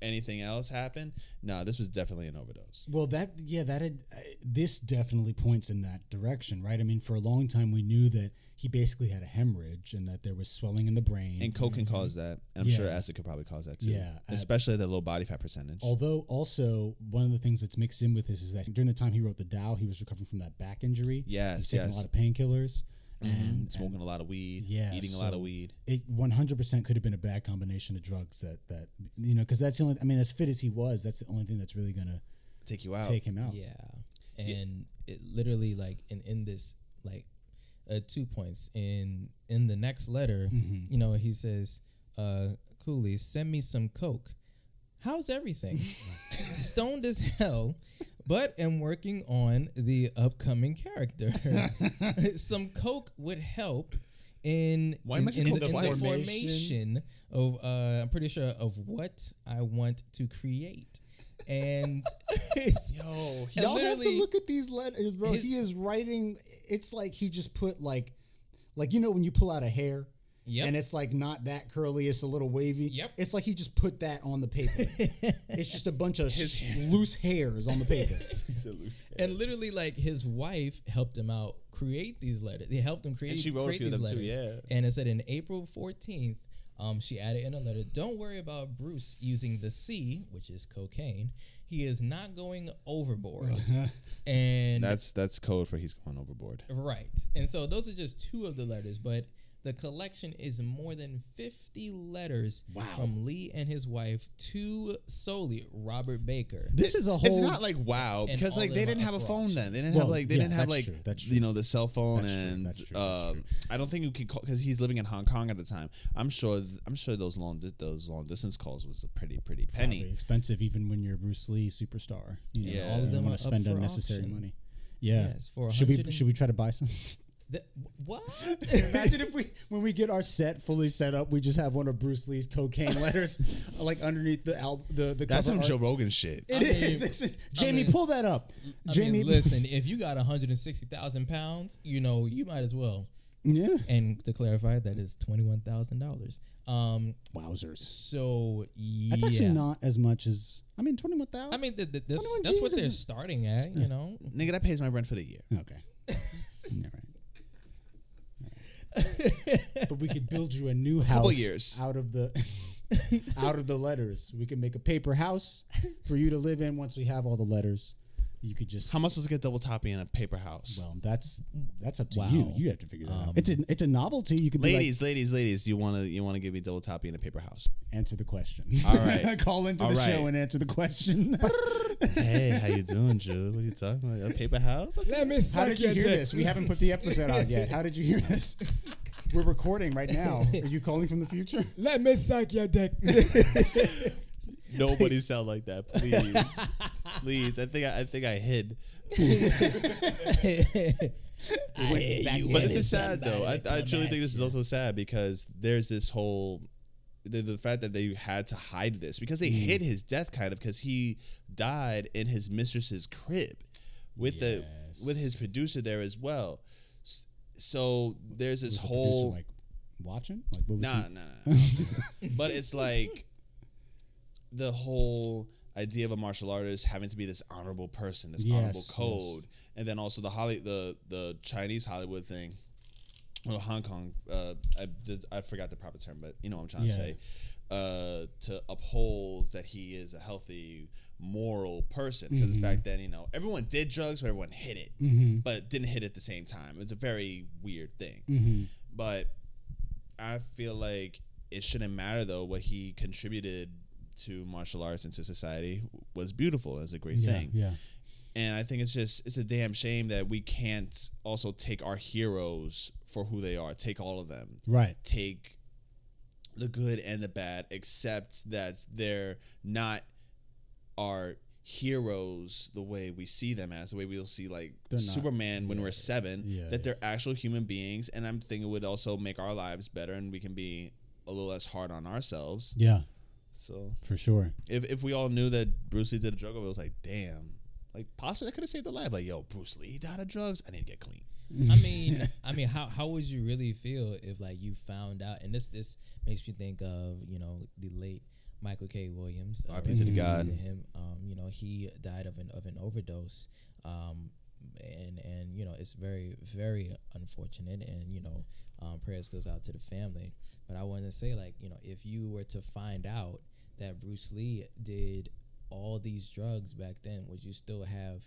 anything else happened. No, this was definitely an overdose. Well, that yeah, that had, uh, this definitely points in that direction, right? I mean, for a long time we knew that he basically had a hemorrhage and that there was swelling in the brain. And coke can cause that. I'm sure acid could probably cause that too. Yeah, Especially at the low body fat percentage. Although also one of the things that's mixed in with this is that during the time he wrote the Tao, he was recovering from that back injury. Yes, he's taking yes. a lot of painkillers, Mhm. and Smoking a lot of weed. yeah, Eating a lot of weed. it 100% could have been a bad combination of drugs that that you know because that's the only. I mean, as fit as he was, that's the only thing that's really gonna Take you out. take him out. Yeah, and it literally like in in this like uh, two points in in the next letter, Mm-hmm. you know, he says, uh, "Cooley, send me some coke." How's everything? *laughs* Stoned as hell, but am working on the upcoming character. *laughs* some coke would help in Why in, in, the, the in the formation? formation of uh, I'm pretty sure of what I want to create. And *laughs* Yo, Y'all have to look at these letters, bro. his- he is writing. It's like he just put like, like you know when you pull out a hair, Yep. and it's like not that curly. It's a little wavy. Yep. It's like he just put that on the paper. *laughs* it's just a bunch of s- loose hairs on the paper. *laughs* and literally like his wife helped him out create these letters. They helped him create, And she wrote a create few of these them too, letters. yeah. And it said in April 14th, um, she added in a letter, don't worry about Bruce using the C, which is cocaine. He is not going overboard. *laughs* and that's that's code for he's going overboard. Right. And so those are just two of the letters, but the collection is more than 50 letters Wow. from Lee and his wife to solely Robert Baker. This is a whole. It's not like wow because like they didn't have a phone fraud. then. They didn't Well, have like they yeah, didn't have like true, that's you know the cell phone That's true, and that's true, that's um, true. I don't think you could call because he's living in Hong Kong at the time. I'm sure th- I'm sure those long di- those long distance calls was a pretty pretty Probably penny. expensive even when you're Bruce Lee superstar. You know, Yeah. all All of of them them want to spend unnecessary auction. money. Yeah. Yes, for should we should we try to buy some? The- what? Imagine if we when we get our set fully set up, we just have one of Bruce Lee's cocaine letters *laughs* like underneath the al- the the That's some art. Joe Rogan shit. It I mean, is. It's- Jamie, mean- pull that up. I Jamie, mean, listen, if you got 160,000 pounds, you know, you might as well. Yeah. And to clarify, that is $21,000. Um, Wowzers. so, yeah. That's actually not as much as I mean twenty one thousand. I mean, th- th- this, 21 that's what they're starting at, you know? Nigga, that pays my rent for the year. okay. All right. *laughs* but we could build you a new house years. out of the *laughs* out of the letters. We can make a paper house for you to live in once we have all the letters. You could just How am I supposed to get double topping in a paper house? well, that's that's up to Wow. you. You have to figure that Um, out. It's a it's a novelty. You could be ladies, ladies, ladies, you wanna you wanna give me double topping in a paper house? answer the question. All right. *laughs* Call into All the right. show and answer the question. *laughs* hey, how you doing, Drew? What are you talking about? A paper house? Okay. Let me How did you hear dick. this? We haven't put the episode out yet. How did you hear this? *laughs* We're recording right now. Are you calling from the future? Let me suck your dick. Nobody *laughs* sound like that, please, please. I think I, I think I hid. *laughs* But this is sad though. I, I truly think this is also sad because there's this whole the, the fact that they had to hide this because they hid mm. his death kind of because he died in his mistress's crib with the with his producer there as well. So there's this Was the whole like watching? Like what was Nah, he? nah, nah, nah. *laughs* but it's like the whole idea of a martial artist having to be this honorable person, this Yes, honorable yes. code, and then also the Holly, the the Chinese Hollywood thing, or Hong Kong. Uh, I did, I forgot the proper term, but you know what I'm trying Yeah. to say. Uh, to uphold that he is a healthy, moral person, because Mm-hmm. back then, you know, everyone did drugs, but everyone hit it, Mm-hmm. but didn't hit it at the same time. It's a very weird thing Mm-hmm. but I feel like it shouldn't matter though what he contributed to martial arts and to society was beautiful. It's a great Yeah, thing, yeah. and I think it's just it's a damn shame that we can't also take our heroes for who they are. Take all of them. Right. Take the good and the bad, except that they're not our heroes the way we see them as the way we'll see like They're not- Superman when we're seven Yeah, that they're actual human beings and I'm thinking it would also make our lives better and we can be a little less hard on ourselves Yeah, so for sure. if, if we all knew that Bruce Lee did a drug overdose it was like damn like possibly that could have saved a life like yo Bruce Lee died of drugs I need to get clean I *laughs* mean, I mean, how how would you really feel if like you found out? And this this makes me think of you know the late Michael K. Williams. Uh, R.I.P. to the in God. to him. Um, you know, he died of an of an overdose. Um, and and you know it's very very unfortunate. And you know, um, prayers goes out to the family. But I wanted to say like you know if you were to find out that Bruce Lee did all these drugs back then, would you still have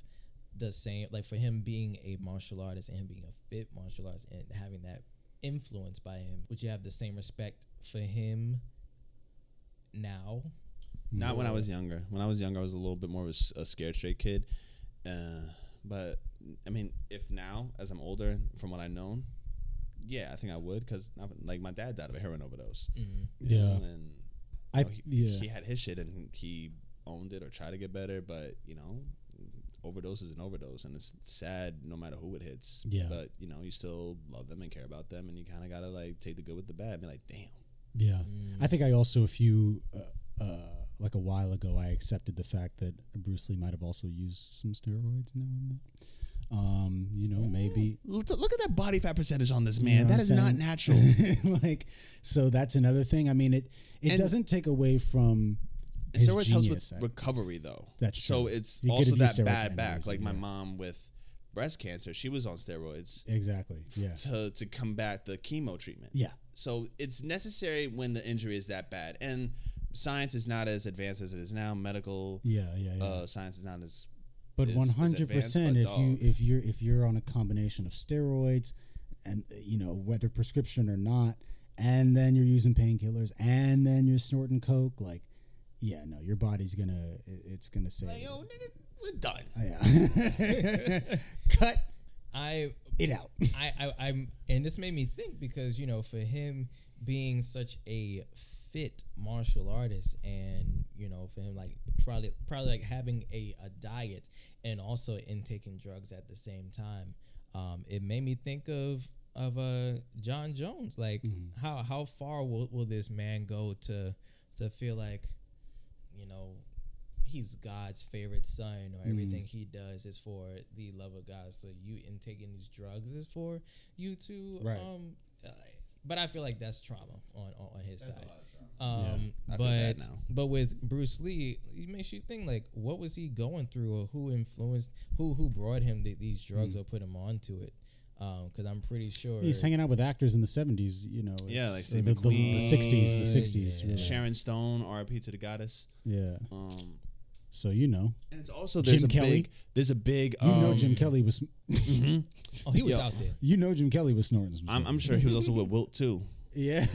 the same like for him being a martial artist and him being a fit martial artist and having that influence by him would you have the same respect for him now Not when I was younger. When I was younger, I was a little bit more of a scared straight kid. Uh, but I mean, if now, as I'm older, from what I've known, yeah, I think I would because like my dad died of a heroin overdose. mm-hmm. Yeah. know, and I you know, he, yeah. he had his shit and he owned it or tried to get better, but you know, overdose is an overdose, and it's sad no matter who it hits. Yeah. But you know, you still love them and care about them, and you kind of gotta like take the good with the bad. And be like, damn. Yeah, I think I also a few uh, uh, like a while ago I accepted the fact that Bruce Lee might have also used some steroids now and then. Um, you know, maybe Look, at that body fat percentage on this You man. know that is I'm not natural. *laughs* like so that's another thing. I mean, it it And- doesn't take away from And steroids helps genius. with recovery though. That's so true. it's You also that bad back. Like my yeah. mom with breast cancer, she was on steroids exactly. Yeah, to to combat the chemo treatment. yeah, So it's necessary when the injury is that bad. And science is not as advanced as it is now. Medical yeah, yeah. yeah. uh, science is not as But one hundred percent, if you if you're if you're on a combination of steroids, and you know whether prescription or not, and then you're using painkillers, and then you're snorting coke, like, yeah, no, your body's gonna it's gonna say, like, yo, nigga, we're done. Oh, yeah, *laughs* cut i it out. I, I I'm and this made me think because you know for him being such a fit martial artist and you know for him like probably probably like having a, a diet and also intaking drugs at the same time um, it made me think of of uh Jon Jones like how how far will, will this man go to to feel like you know he's God's favorite son, or everything he does is for the love of God. So you in taking these drugs is for you to, Right. um, uh, but I feel like that's trauma on on, on his side. Um, I feel bad but now. but with Bruce Lee, it makes you think like, what was he going through, or who influenced, who who brought him th- these drugs or put him onto it? Because I'm pretty sure He's hanging out with actors in the seventies, you know. Yeah, like or Steve the, the, the sixties, the sixties. yeah. really. Sharon Stone, R.I.P. to the goddess. Yeah, Um, So you know, And it's also there's Jim a Kelly? big there's a big you know um, Jim Kelly was, *laughs* Oh, he was Yo. out there. you know Jim Kelly was snorting. Some I'm. I'm sure he was also with Wilt too. Yeah,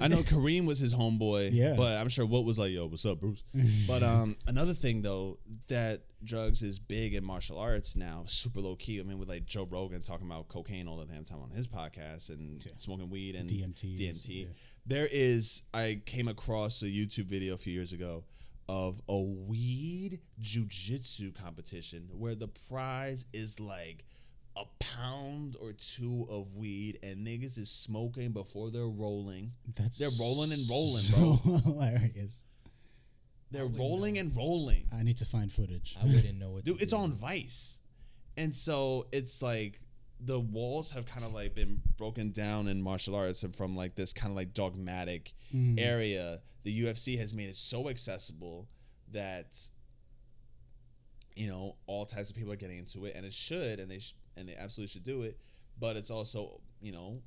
I know Kareem was his homeboy, Yeah. but I'm sure Wilt was like, "Yo, what's up, Bruce?" but um, another thing though that drugs is big in martial arts now, super low key. I mean, with like Joe Rogan talking about cocaine all the damn time on his podcast and smoking weed and DMT DMT. yeah. There is, I came across a YouTube video a few years ago of a weed jujitsu competition where the prize is like a pound or two of weed and niggas is smoking before they're rolling. that's They're rolling and rolling, *laughs* so hilarious. They're rolling and rolling. I need to find footage. I wouldn't know what. Dude, to it's do. on Vice. And so it's like the walls have kind of like been broken down in martial arts and from like this kind of like dogmatic mm. area. The UFC has made it so accessible that you know all types of people are getting into it and it should and they sh- and they absolutely should do it but it's also you know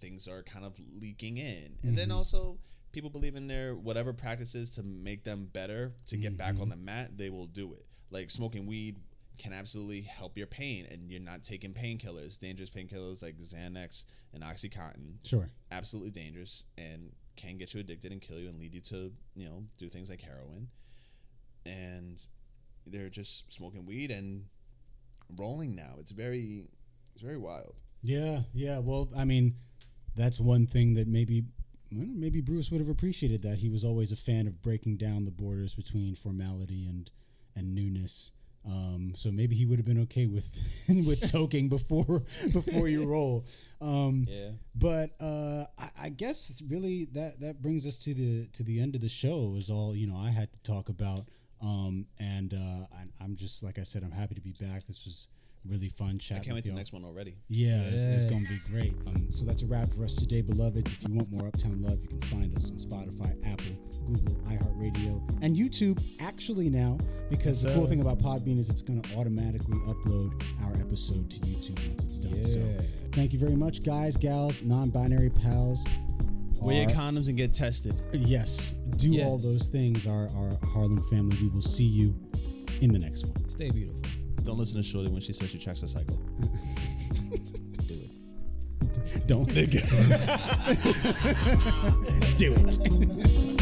things are kind of leaking in. And then mm-hmm. also people believe in their whatever practices to make them better to get back on mm-hmm. the mat they will do it. Like smoking weed can absolutely help your pain and you're not taking painkillers. Dangerous painkillers like xanax and oxycontin Sure. absolutely dangerous and can get you addicted and kill you and lead you to you know do things like heroin. And they're just smoking weed and rolling now it's very it's very wild Yeah, yeah. Well, I mean, that's one thing that maybe well, maybe Bruce would have appreciated that he was always a fan of breaking down the borders between formality and and newness. Um, so maybe he would have been okay with *laughs* with toking before *laughs* before you roll. Um, yeah but uh, I, I guess really that that brings us to the to the end of the show. Is all you know I had to talk about, um, and uh, I, I'm just like I said, I'm happy to be back. This was really fun i chatting. can't wait with till y'all. the next one already Yeah, it's, it's going to be great. Um, so that's a wrap for us today, beloveds. If you want more Uptown Love, you can find us on Spotify, Apple, Google, iHeartRadio, and YouTube. Actually, now because the cool thing about Podbean is it's going to automatically upload our episode to YouTube once it's done. So thank you very much, guys, gals, non-binary pals. Wear your condoms and get tested yes, do all those things. Our our Harlem family. We will see you in the next one. Stay beautiful. don't listen to shorty when she says she checks her cycle *laughs* do it Don't nigga. *laughs* do it. *laughs*